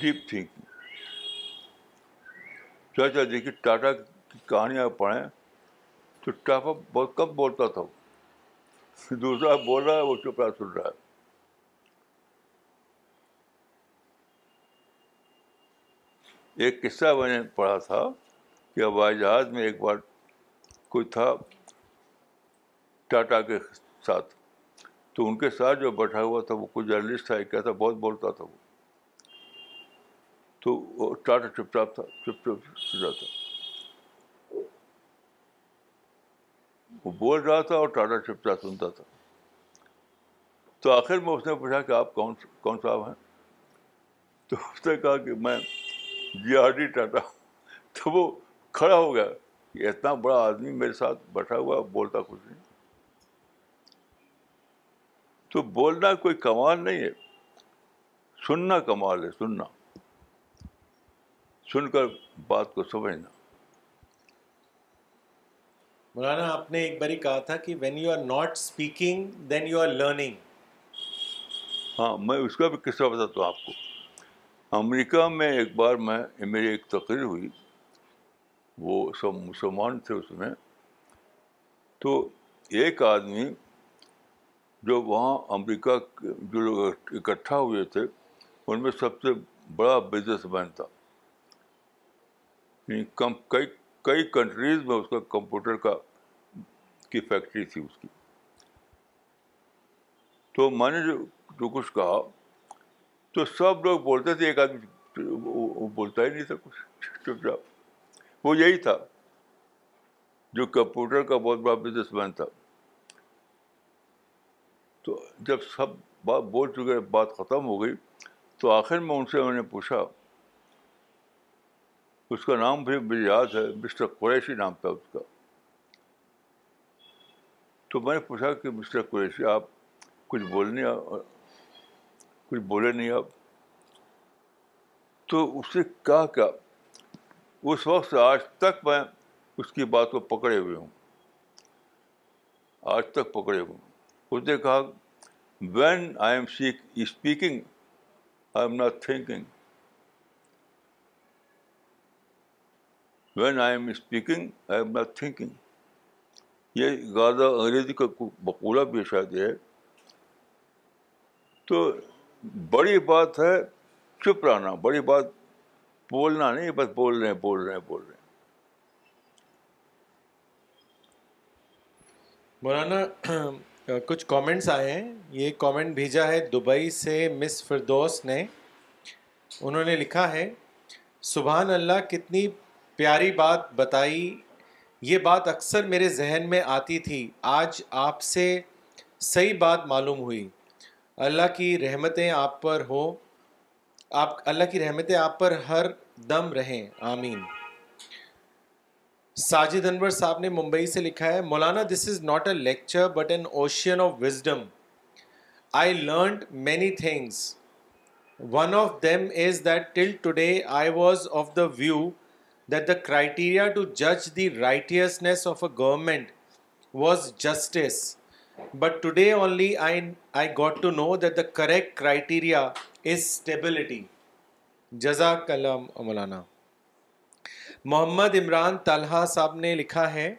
Speaker 1: ڈیپ تھنکنگ چاچا دیکھیے جی ٹاٹا کی کہانیاں پڑھیں اپ بہت کم بولتا تھا دوسرا بول رہا ہے وہ رہا سن رہا ہے ایک قصہ میں نے پڑھا تھا کہ ہوائی جہاز میں ایک بار کوئی تھا ٹاٹا کے ساتھ تو ان کے ساتھ جو بیٹھا ہوا تھا وہ کوئی جرنلسٹ تھا ایک کیا تھا بہت بولتا تھا وہ تو وہ ٹاٹا چاپ تھا چپ چپ چپ رہا تھا وہ بول رہا تھا اور ٹاٹا چپتا سنتا تھا تو آخر میں اس نے پوچھا کہ آپ کون کون صاحب ہیں تو اس نے کہا کہ میں جی آر ڈی ٹاٹا تو وہ کھڑا ہو گیا کہ اتنا بڑا آدمی میرے ساتھ بیٹھا ہوا بولتا کچھ نہیں تو بولنا کوئی کمال نہیں ہے سننا کمال ہے سننا سن کر بات کو سمجھنا
Speaker 5: مولانا آپ نے ایک بار ہی کہا تھا کہ when you are not speaking then you are learning
Speaker 1: ہاں میں اس کا بھی قصہ بتاتا ہوں آپ کو امریکہ میں ایک بار میں میری ایک تقریر ہوئی وہ سب مسلمان تھے اس میں تو ایک آدمی جو وہاں امریکہ جو لوگ اکٹھا ہوئے تھے ان میں سب سے بڑا بزنس مین تھا یعنی کم کئی کئی کنٹریز میں اس کا کمپیوٹر کا کی فیکٹری تھی اس کی تو میں نے جو جو کچھ کہا تو سب لوگ بولتے تھے ایک آدمی بولتا ہی نہیں تھا کچھ چپ چاپ وہ یہی تھا جو کمپیوٹر کا بہت بڑا بزنس مین تھا تو جب سب بات بول چکے بات ختم ہو گئی تو آخر میں ان سے میں نے پوچھا اس کا نام بھی مجھے یاد ہے مسٹر قریشی نام تھا اس کا تو میں نے پوچھا کہ مسٹر قریشی آپ کچھ بولنے کچھ بولے نہیں آپ تو اس نے کہا کیا اس وقت آج تک میں اس کی بات کو پکڑے ہوئے ہوں آج تک پکڑے ہوئے ہوں اس نے کہا when I am sick speaking I am not thinking when I am speaking I am not thinking یہ زیادہ انگریزی کا بقولہ بھی شاید ہے تو بڑی بات ہے چپ رہنا بڑی بات بولنا نہیں بس بول رہے ہیں بول رہے ہیں ہیں بول رہے
Speaker 5: مولانا کچھ کامنٹس آئے ہیں یہ کامنٹ بھیجا ہے دبئی سے مس فردوس نے انہوں نے لکھا ہے سبحان اللہ کتنی پیاری بات بتائی یہ بات اکثر میرے ذہن میں آتی تھی آج آپ سے صحیح بات معلوم ہوئی اللہ کی رحمتیں آپ پر ہو آپ اللہ کی رحمتیں آپ پر ہر دم رہیں آمین ساجد انور صاحب نے ممبئی سے لکھا ہے Maulana this is not a lecture but an ocean of wisdom I learned many things one of them is that till today I was of the view that the criteria to جج the righteousness of a government was justice but today only I I got to know that the correct criteria is stability جزاک اللہ مولانا محمد عمران طلحہ صاحب نے لکھا ہے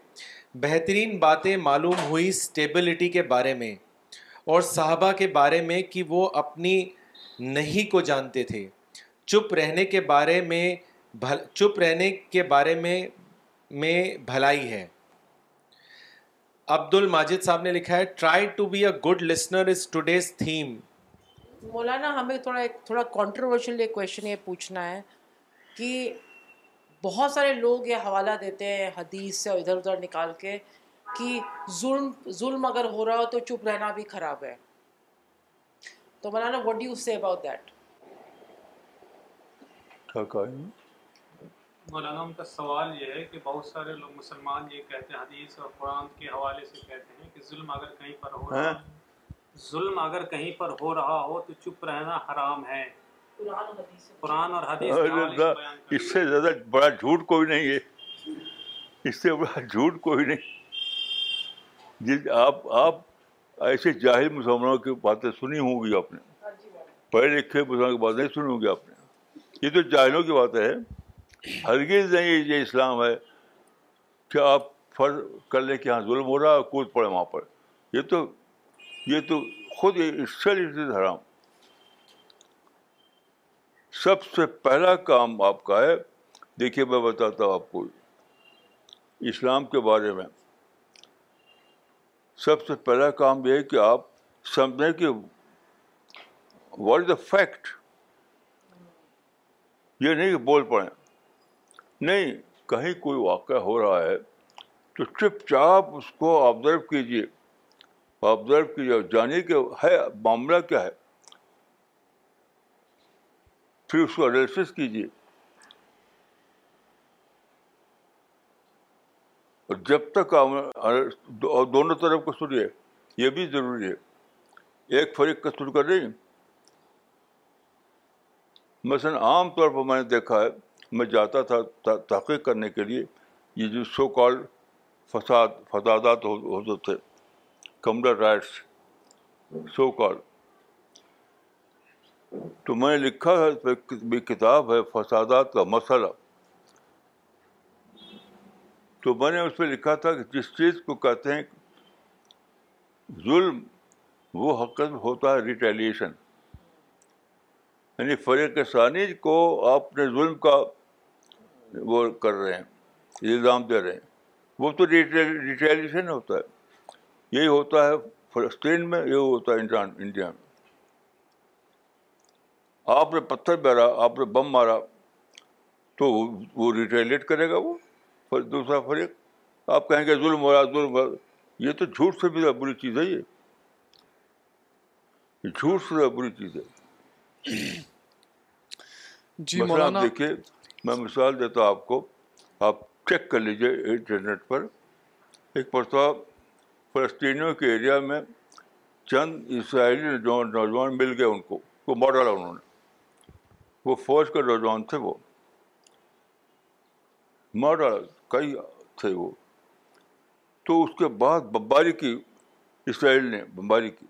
Speaker 5: بہترین باتیں معلوم ہوئی اسٹیبلٹی کے بارے میں اور صحابہ کے بارے میں کہ وہ اپنی نہیں کو جانتے تھے چپ رہنے کے بارے میں بھل چپ رہنے کے بارے میں میں بھلائی ہے عبد الماجد صاحب نے لکھا ہے try to be a good listener is today's theme
Speaker 9: مولانا ہمیں تھوڑا ایک تھوڑا کانٹروورشل ایک کویشچن یہ پوچھنا ہے کہ بہت سارے لوگ یہ حوالہ دیتے ہیں حدیث سے ادھر ادھر نکال کے کہ ظلم ظلم اگر ہو رہا ہو تو چپ رہنا بھی خراب ہے تو Maulana what you say about that
Speaker 7: Maulana ان کا سوال یہ ہے کہ بہت سارے لوگ مسلمان یہ کہتے ہیں حدیث اور قرآن کے حوالے سے کہتے ہیں کہ ظلم اگر کہیں پر ہو رہا ہاں۔ ظلم اگر کہیں پر ہو رہا ہو تو چپ رہنا حرام ہے قرآن اور حدیث
Speaker 1: اس سے زیادہ بڑا جھوٹ کوئی نہیں ہے اس سے بڑا جھوٹ کوئی نہیں آپ آپ ایسے جاہل مسلمانوں باتیں سنی ہوں گی آپ نے ہاں جی، پڑھے لکھے باتیں سنی ہوں گی آپ نے یہ تو جاہلوں کی بات ہے ہرگز نہیں یہ اسلام ہے کہ آپ فرض کر لیں کہ ہاں ظلم ہو رہا ہے کود پڑے وہاں پر یہ تو یہ تو خود حرام سب سے پہلا کام آپ کا ہے دیکھیے میں بتاتا ہوں آپ کو اسلام کے بارے میں سب سے پہلا کام یہ ہے کہ آپ سمجھیں کہ واٹ از دا فیکٹ یہ نہیں کہ بول پڑیں نہیں کہیں کوئی واقعہ ہو رہا ہے تو چپ چاپ اس کو آبزرو کیجیے آبزرو کیجیے جانے کے ہے معاملہ کیا ہے پھر اس کو انیلسس کیجیے اور جب تک دونوں طرف کو سنیے یہ بھی ضروری ہے ایک فریق کا سن کر نہیں مثلاً عام طور پر میں نے دیکھا ہے میں جاتا تھا تحقیق کرنے کے لیے یہ جو سو کال فساد فسادات ہوتے تھے رائٹس سو کال تو میں نے لکھا ہے بھی کتاب ہے فسادات کا مسئلہ تو میں نے اس پہ لکھا تھا کہ جس چیز کو کہتے ہیں ظلم وہ حق ہوتا ہے ریٹیلیشن یعنی فریق ثانی کو آپ نے ظلم کا وہ کر رہے ہیں الزام دے رہے ہیں وہ تو ریٹیلیشن ہوتا ہے یہی ہوتا ہے فلسطین میں یہ ہوتا ہے انسان انڈیا میں آپ نے پتھر مارا آپ نے بم مارا تو وہ ریٹیلیٹ کرے گا وہ دوسرا فریق آپ کہیں گے ظلم ہو رہا ظلم ہو رہا یہ تو جھوٹ سے بھی بری چیز ہے یہ جھوٹ سے بری چیز ہے جی مولانا دیکھیے میں مثال دیتا ہوں آپ کو آپ چیک کر لیجیے انٹرنیٹ پر ایک مرتبہ فلسطینیوں کے ایریا میں چند اسرائیلی نوجوان مل گئے ان کو وہ ماڈل انہوں نے وہ فوج کے نوجوان تھے وہ ماڈل کئی تھے وہ تو اس کے بعد بمباری کی اسرائیل نے بمباری کی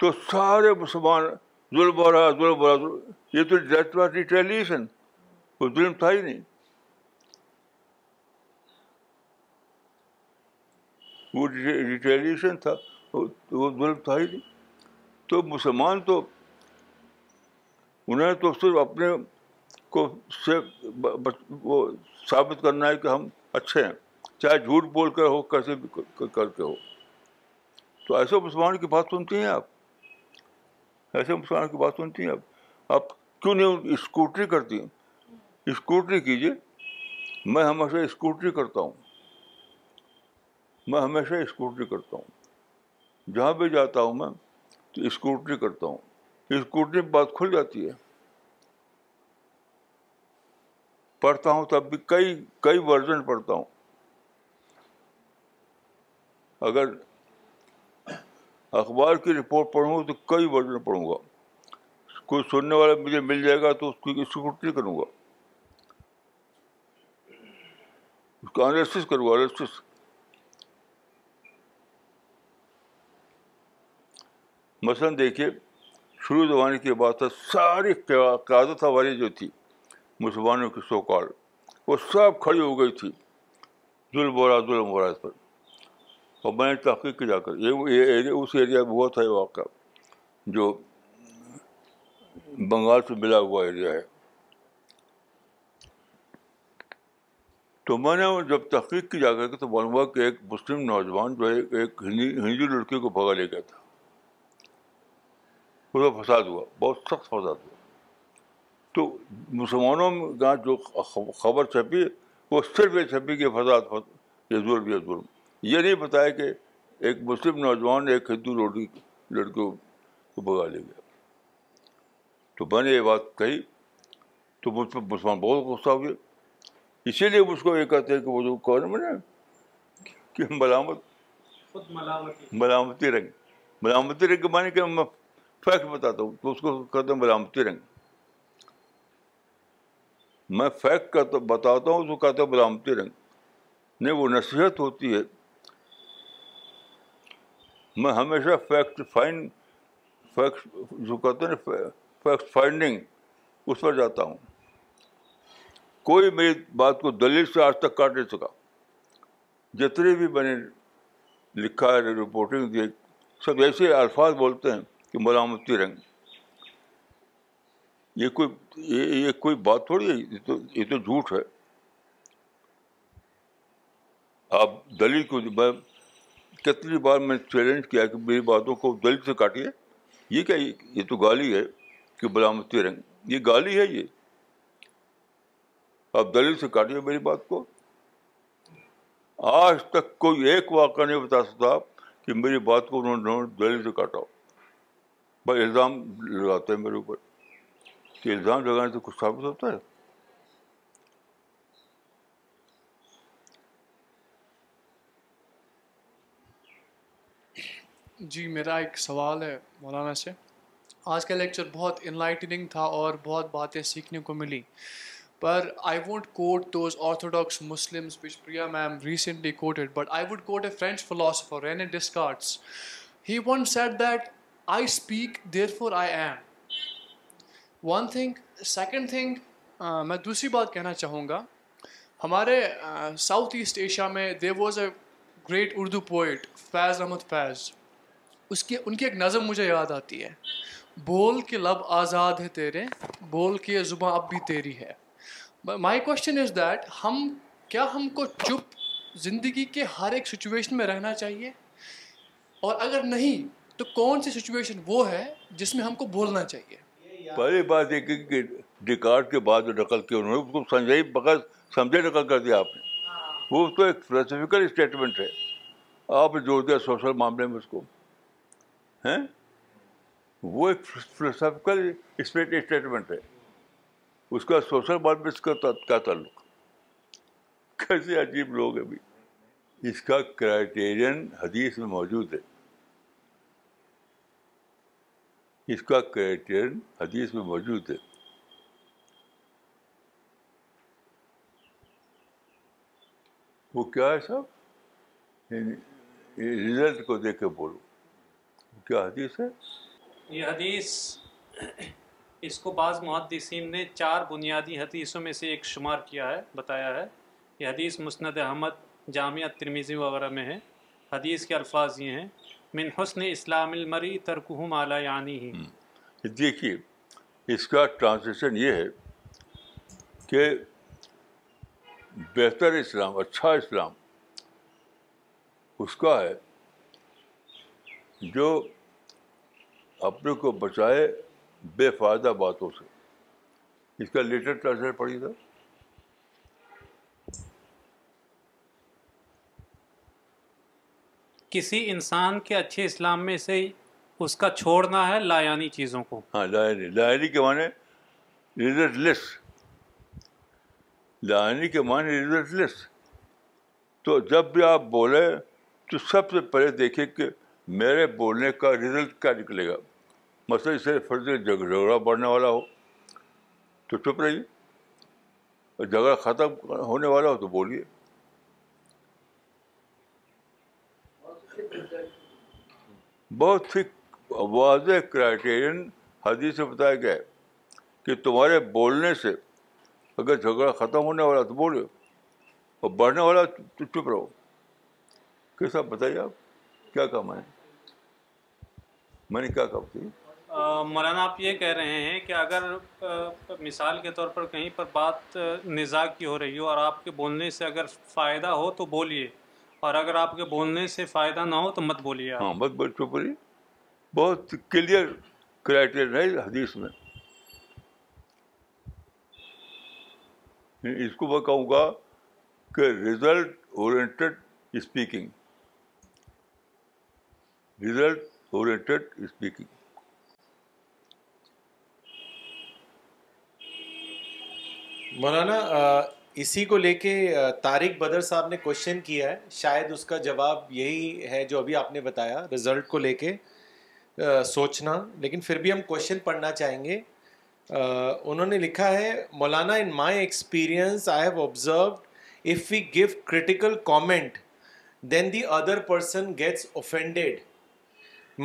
Speaker 1: تو سارے مسلمان ظلم ہو رہا ظلم ہو رہا یہ تو ڈیتھ واس ریٹیلیشن کوئی ظلم تھا ہی نہیں وہ ریٹیلیشن تھا وہ ظلم تھا ہی نہیں تو مسلمان تو انہیں تو صرف اپنے کو سے وہ ثابت کرنا ہے کہ ہم اچھے ہیں چاہے جھوٹ بول کر ہو کیسے بھی کر کے ہو تو ایسے مسلمان کی بات سنتے ہیں آپ ایسے مسلمان کی بات سنتی ہیں اب آپ کیوں نہیں اسکوٹری کرتی ہیں اسکوٹری کیجیے میں ہمیشہ اسکوٹری کرتا ہوں میں ہمیشہ اسکوٹری کرتا ہوں جہاں بھی جاتا ہوں میں تو اسکوٹری کرتا ہوں اسکوٹری بات کھل جاتی ہے پڑھتا ہوں تب بھی کئی کئی ورژن پڑھتا ہوں اگر اخبار کی رپورٹ پڑھوں گا تو کئی ورژن پڑھوں گا کوئی سننے والا مجھے مل جائے گا تو اس کی سیکورٹی کروں گا اس کا انیلسس کروں گا مثلاً دیکھیے شروع زمانے کی بات تھا ساری قیادت ہماری جو تھی مسلمانوں کی سوکال وہ سب کھڑی ہو گئی تھی ظلم ظلم و ذالمراد پر اور میں نے تحقیق کی جا کر یہ ایریا اس ایریا میں ہوا تھا یہ واقعہ جو بنگال سے ملا ہوا ایریا ہے تو میں نے جب تحقیق کی جا کر کے تو معلوم ہوا کہ ایک مسلم نوجوان جو ہے ایک ہندو لڑکی کو بھگا لے گیا تھا کا فساد ہوا بہت سخت فساد ہوا تو مسلمانوں کا جو خبر چھپی وہ صرف یہ چھپی کہ فساد یہ یہ ظلم ظلم یہ نہیں بتایا کہ ایک مسلم نوجوان ایک ہندو روٹی لڑکیوں کو بھگا لے گیا تو میں نے یہ بات کہی تو مجھ پہ مسلمان بہت غصہ ہو گیا اسی لیے مجھ کو یہ کہتے ہیں کہ وہ جو کون ہے کہ ملامت ملامتی رنگ ملامتی رنگ کے معنی کہ میں فیکٹ بتاتا ہوں تو اس کو کہتے ہیں ملامتی رنگ میں فیکٹ کہتا بتاتا ہوں اس کو کہتے ہیں ملامتی رنگ نہیں وہ نصیحت ہوتی ہے میں ہمیشہ فیکٹ فائن فیکٹ جو کہتے ہیں فیکٹ فائنڈنگ اس پر جاتا ہوں کوئی میری بات کو دلیل سے آج تک کاٹ نہیں سکا جتنے بھی میں نے لکھا ہے رپورٹنگ دی سب ایسے الفاظ بولتے ہیں کہ ملامتی رہیں گے یہ کوئی یہ کوئی بات تھوڑی ہے یہ تو جھوٹ ہے آپ دلیل کو میں کتنی بار میں نے چیلنج کیا کہ میری باتوں کو دل سے کاٹیے یہ کیا یہ تو گالی ہے کہ بلامتی رہیں گے یہ گالی ہے یہ آپ دلیل سے کاٹیے میری بات کو آج تک کوئی ایک واقعہ نہیں بتا سکتا آپ کہ میری بات کو انہوں نے دلیل سے کاٹا بھائی الزام لگاتے ہیں میرے اوپر کہ الزام لگانے سے کچھ ثابت ہوتا ہے
Speaker 10: جی میرا ایک سوال ہے مولانا سے آج کا لیکچر بہت انلائٹننگ تھا اور بہت باتیں سیکھنے کو ملی پر I won't quote those orthodox which Priya ma'am recently quoted but I would quote a French philosopher a Descartes he want say that I speak therefore I am one thing second thing میں دوسری بات کہنا چاہوں گا ہمارے south asset Asia میں there was a great Urdu poet Faiz Ahmad Faiz اس کی ان کی ایک نظم مجھے یاد آتی ہے بول کے لب آزاد ہے تیرے بول کے زباں اب بھی تیری ہے مائی کوشچن از دیٹ ہم کیا ہم کو چپ زندگی کے ہر ایک سچویشن میں رہنا چاہیے اور اگر نہیں تو کون سی سچویشن وہ ہے جس میں ہم کو بولنا چاہیے
Speaker 1: پہلی بات یہ کہ ڈیکارڈ کے بعد جو نقل کی انہوں نے اس کو سمجھائی بغیر سمجھے نقل کر دیا آپ نے وہ تو ایک اسپیسیفکل اسٹیٹمنٹ ہے آپ نے جوڑ دیا سوشل معاملے میں اس کو ہیں وہ ایک فلوسافیکل اسٹیٹمنٹ ہے اس کا سوشل بعد میں اس کا کیا تعلق کیسے عجیب لوگ ابھی اس کا کرائٹیرین حدیث میں موجود ہے اس کا کرائٹیرین حدیث میں موجود ہے وہ کیا ہے سب رزلٹ یعنی کو دیکھ کے بولو کیا حدیث ہے
Speaker 7: یہ حدیث اس کو بعض محدثین نے چار بنیادی حدیثوں میں سے ایک شمار کیا ہے بتایا ہے یہ حدیث مسند احمد جامعہ ترمیزی وغیرہ میں ہے حدیث کے الفاظ یہ ہیں من حسن اسلام المری ترک یعنی ہی
Speaker 1: دیکھیے اس کا ٹرانسلیشن یہ ہے کہ بہتر اسلام اچھا اسلام اس کا ہے جو اپنے کو بچائے بے فائدہ باتوں سے اس کا لیٹر ٹرانسلیٹ پڑی تھا
Speaker 7: کسی انسان کے اچھے اسلام میں سے اس کا چھوڑنا ہے لایانی چیزوں کو
Speaker 1: ہاں لایانی لایانی کے معنی ریزلٹ لیس لایانی کے معنی ریزلٹ لیس تو جب بھی آپ بولیں تو سب سے پہلے دیکھیں کہ میرے بولنے کا ریزلٹ کیا نکلے گا مسئل سے فرض جھگڑا بڑھنے والا ہو تو چپ رہیے جھگڑا ختم ہونے والا ہو تو بولیے بہت ہی واضح کرائٹیرین حدیث سے بتایا گیا ہے کہ تمہارے بولنے سے اگر جھگڑا ختم ہونے والا تو بولو اور بڑھنے والا تو چپ رہو کیسا بتائیے آپ کیا ہے میں نے کیا کہا
Speaker 7: کیا مولانا آپ یہ کہہ رہے ہیں کہ اگر مثال کے طور پر کہیں پر بات نزا کی ہو رہی ہو اور آپ کے بولنے سے اگر فائدہ ہو تو بولیے اور اگر آپ کے بولنے سے فائدہ نہ ہو تو مت بولیے
Speaker 1: ہاں بہت کلیئر کرائٹیرین ہے حدیث میں اس کو میں کہوں گا کہ result oriented speaking result oriented speaking
Speaker 5: Maulana اسی کو لے کے طارق بدر صاحب نے کوشچن کیا ہے شاید اس کا جواب یہی ہے جو ابھی آپ نے بتایا رزلٹ کو لے کے سوچنا لیکن پھر بھی ہم کوشچن پڑھنا چاہیں گے انہوں نے لکھا ہے Maulana in my experience I have observed if we give critical comment then the other person gets offended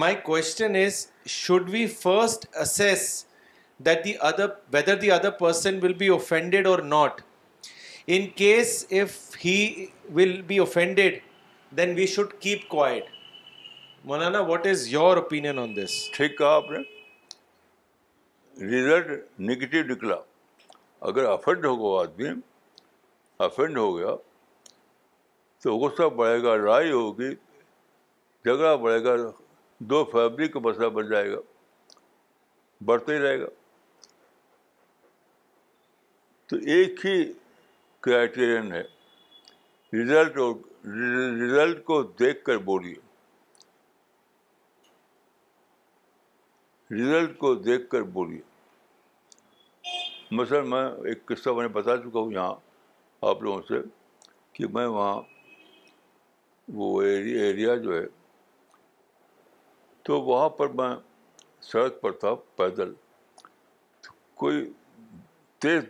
Speaker 5: my question is should we first assess other person will be offended or not in case if he will be offended then we should keep کو what is your opinion
Speaker 1: ٹھیک کہا آپ نے result negative نکلا اگر offend ہوگا آدمی offend ہو گیا تو غصہ بڑھے گا لڑ ہوگی جھگڑا بڑھے گا دو فیملی کا مسئلہ بن جائے گا بڑھتے ہی رہے گا تو ایک ہی کرائٹیرین ہے رزلٹ اور رزلٹ کو دیکھ کر بولیے رزلٹ کو دیکھ کر بولیے مثلاً میں ایک قصہ میں بتا چکا ہوں یہاں آپ لوگوں سے کہ میں وہاں وہ ایریا جو ہے تو وہاں پر میں سڑک پر تھا پیدل کوئی تیز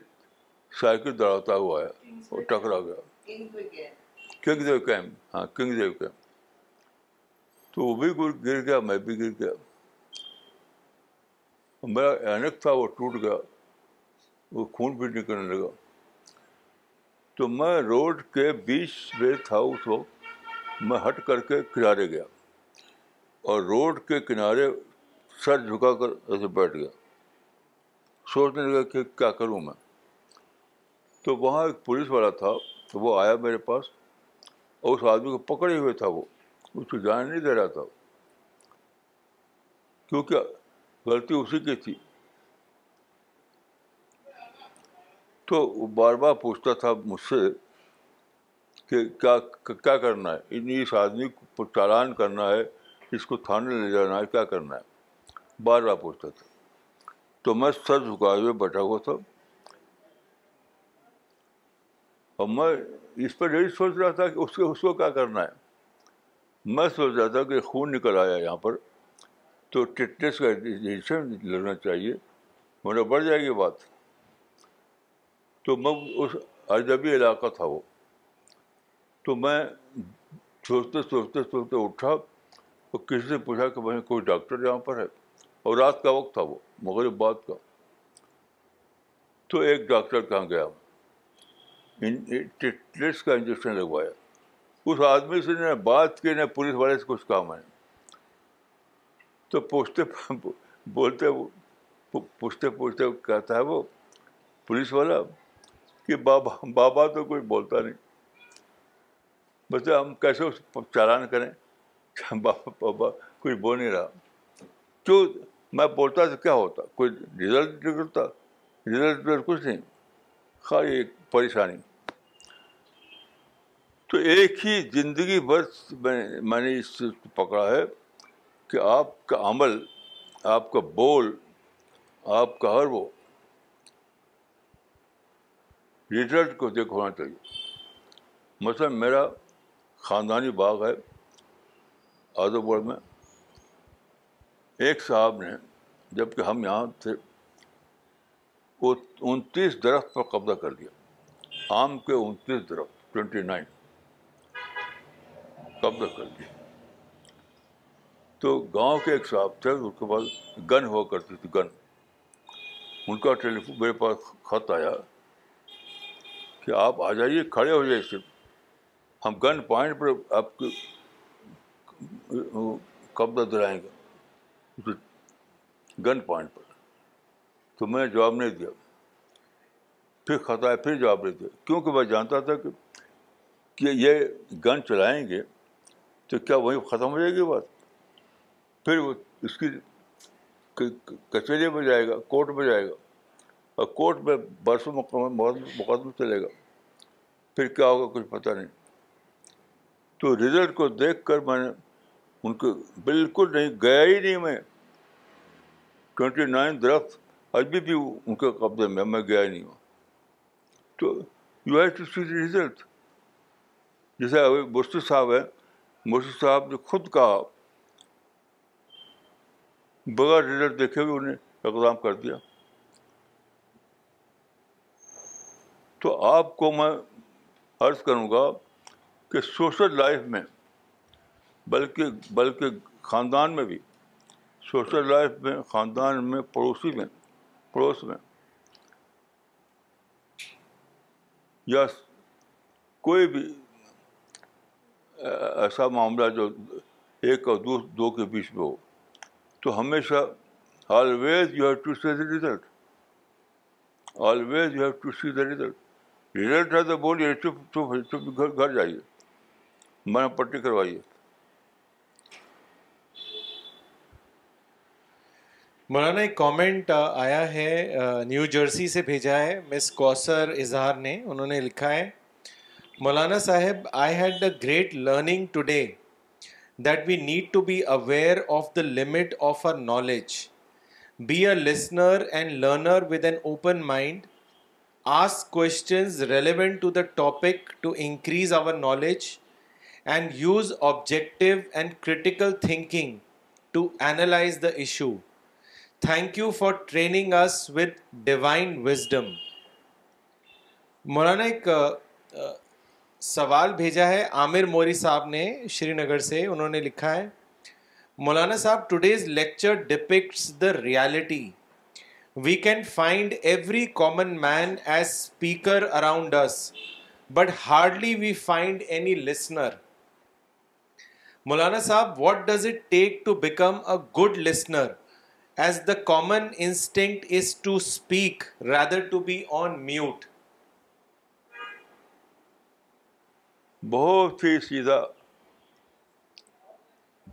Speaker 1: سائیکل دوڑاتا ہوا آیا اور ٹکرا گیا کنگ دیو کیمپ ہاں کنگ دیو کیمپ تو وہ بھی گر گیا میں بھی گر گیا میرا اینک تھا وہ ٹوٹ گیا وہ خون بھی نکلنے لگا تو میں روڈ کے بیچ میں تھا اس وقت میں ہٹ کر کے کنارے گیا اور روڈ کے کنارے سر جھکا کر ایسے بیٹھ گیا سوچنے لگا کہ کیا کروں میں تو وہاں ایک پولیس والا تھا تو وہ آیا میرے پاس اور اس آدمی کو پکڑے ہوئے تھا وہ اس کو جانے نہیں دے رہا تھا کیونکہ غلطی اسی کی تھی تو وہ بار بار پوچھتا تھا مجھ سے کہ کیا کیا کرنا ہے اس آدمی کو چالان کرنا ہے اس کو تھانے لے جانا ہے کیا کرنا ہے بار بار پوچھتا تھا تو میں سر جھکائے ہوئے بیٹھا ہوا تھا اور میں اس پر یہی سوچ رہا تھا کہ اس کے اس کو کیا کرنا ہے میں سوچ رہا تھا کہ خون نکل آیا یہاں پر تو کا انجیکشن لینا چاہیے ورنہ بڑھ جائے گی بات تو میں اس اجنبی علاقہ تھا وہ تو میں سوچتے سوچتے سوچتے اٹھا اور کسی سے پوچھا کہ بھائی کوئی ڈاکٹر یہاں پر ہے اور رات کا وقت تھا وہ مغرب بعد کا تو ایک ڈاکٹر کہاں گیا ٹیٹلیٹس کا انجیکشن لگوایا اس آدمی سے نہ بات کی نہ پولیس والے سے کچھ کام آئے تو پوچھتے بولتے وہ پوچھتے پوچھتے کہتا ہے وہ پولیس والا کہ بابا بابا تو کوئی بولتا نہیں بولتے ہم کیسے اس چالان کریں بابا بابا کوئی بول نہیں رہا تو میں بولتا تو کیا ہوتا کوئی رزلٹ نکلتا رزلٹ کچھ نہیں خالی ایک پریشانی تو ایک ہی زندگی بھر میں میں نے اس چیز کو پکڑا ہے کہ آپ کا عمل آپ کا بول آپ کا ہر وہ ریزلٹ کو دیکھ ہونا چاہیے مثلاً میرا خاندانی باغ ہے آدھو بڑھ میں ایک صاحب نے جب کہ ہم یہاں تھے وہ انتیس درخت پر قبضہ کر دیا آم کے انتیس درخت ٹوینٹی نائن قبضہ کر لیا تو گاؤں کے ایک صاحب تھے اس کے بعد گن ہوا کرتی تھی گن ان کا ٹیلی میرے پاس خط آیا کہ آپ آ جائیے کھڑے ہو جائیے صرف ہم گن پوائنٹ پر آپ کے قبضہ دلائیں گے گن پوائنٹ پر تو میں جواب نہیں دیا پھر خطا ہے پھر جواب دیتے کیونکہ میں جانتا تھا کہ یہ گن چلائیں گے تو کیا وہیں ختم ہو جائے گی بات پھر وہ اس کی کچہری میں جائے گا کورٹ میں جائے گا اور کورٹ میں برسوں مقدم چلے گا پھر کیا ہوگا کچھ پتہ نہیں تو رزلٹ کو دیکھ کر میں نے ان کو بالکل نہیں گیا ہی نہیں میں ٹوینٹی نائن درخت ابھی بھی ان کے قبضے میں میں گیا ہی نہیں ہوں تو you have to see result جیسے ابھی مرشد صاحب ہیں مرشد صاحب نے خود کہا بغیر ریزلٹ دیکھے ہوئے انہیں اقدام کر دیا تو آپ کو میں عرض کروں گا کہ سوشل لائف میں بلکہ بلکہ خاندان میں بھی سوشل لائف میں خاندان میں پڑوسی میں پڑوس میں یا کوئی بھی ایسا معاملہ جو ایک اور دو دو کے بیچ میں ہو تو ہمیشہ always you have to see the result always you have to see the result result ہے تو بولیے چپ چپ چپ گھر جائیے مرا پٹی کروائیے
Speaker 5: مولانا ایک کامنٹ آیا ہے نیو جرسی سے بھیجا ہے مس کوثر اظہار نے انہوں نے لکھا ہے مولانا صاحب I had a great learning today that we need to be aware of the limit of our knowledge be a listener and learner with an open mind ask questions relevant to the topic to increase our knowledge and use objective and critical thinking to analyse the issue thank you for training us with divine wisdom Maulana ایک سوال بھیجا ہے عامر موری صاحب نے شری نگر سے انہوں نے لکھا ہے مولانا صاحب today's lecture depicts the reality we can find every common man as speaker around us but hardly we find any listener Maulana صاحب what does it take to become a good listener as the common instinct is to speak rather to be on mute
Speaker 1: بہت ہی سیدھا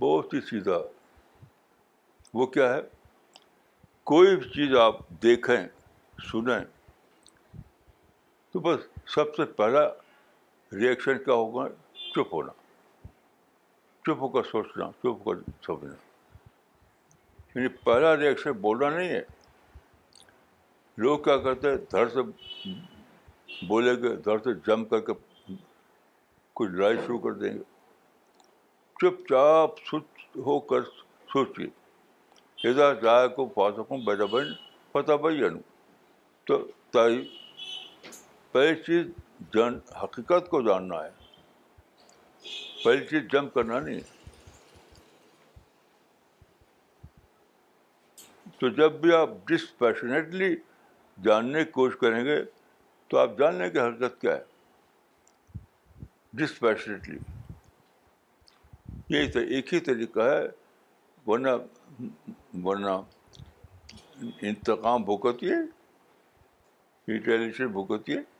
Speaker 1: بہت ہی سیدھا وہ کیا ہے کوئی بھی چیز آپ دیکھیں سنیں تو بس سب سے پہلا ریئیکشن کیا ہوگا چپ ہونا چپ ہو کر سوچنا چپ ہو کر سمجھنا یعنی پہلا ریئیکشن بولنا نہیں ہے لوگ کیا کرتے ہیں دھر سے بولیں گے دھر سے جم کر کے کچھ لڑائی شروع کر دیں گے چپ چاپ سچ ہو کر سوچیے کو پا سکوں بیدا دبن پتہ بھائی یعنی تو پہلی چیز جان حقیقت کو جاننا ہے پہلی چیز جم کرنا نہیں ہے تو جب بھی آپ ڈسپیشنیٹلی جاننے کی کوشش کریں گے تو آپ جان لیں کہ حقیقت کیا ہے ڈسپیشنیٹلی یہی ایک ہی طریقہ ہے ورنہ ورنہ انتقام بھگتیے ریٹیلیشن بھگتیے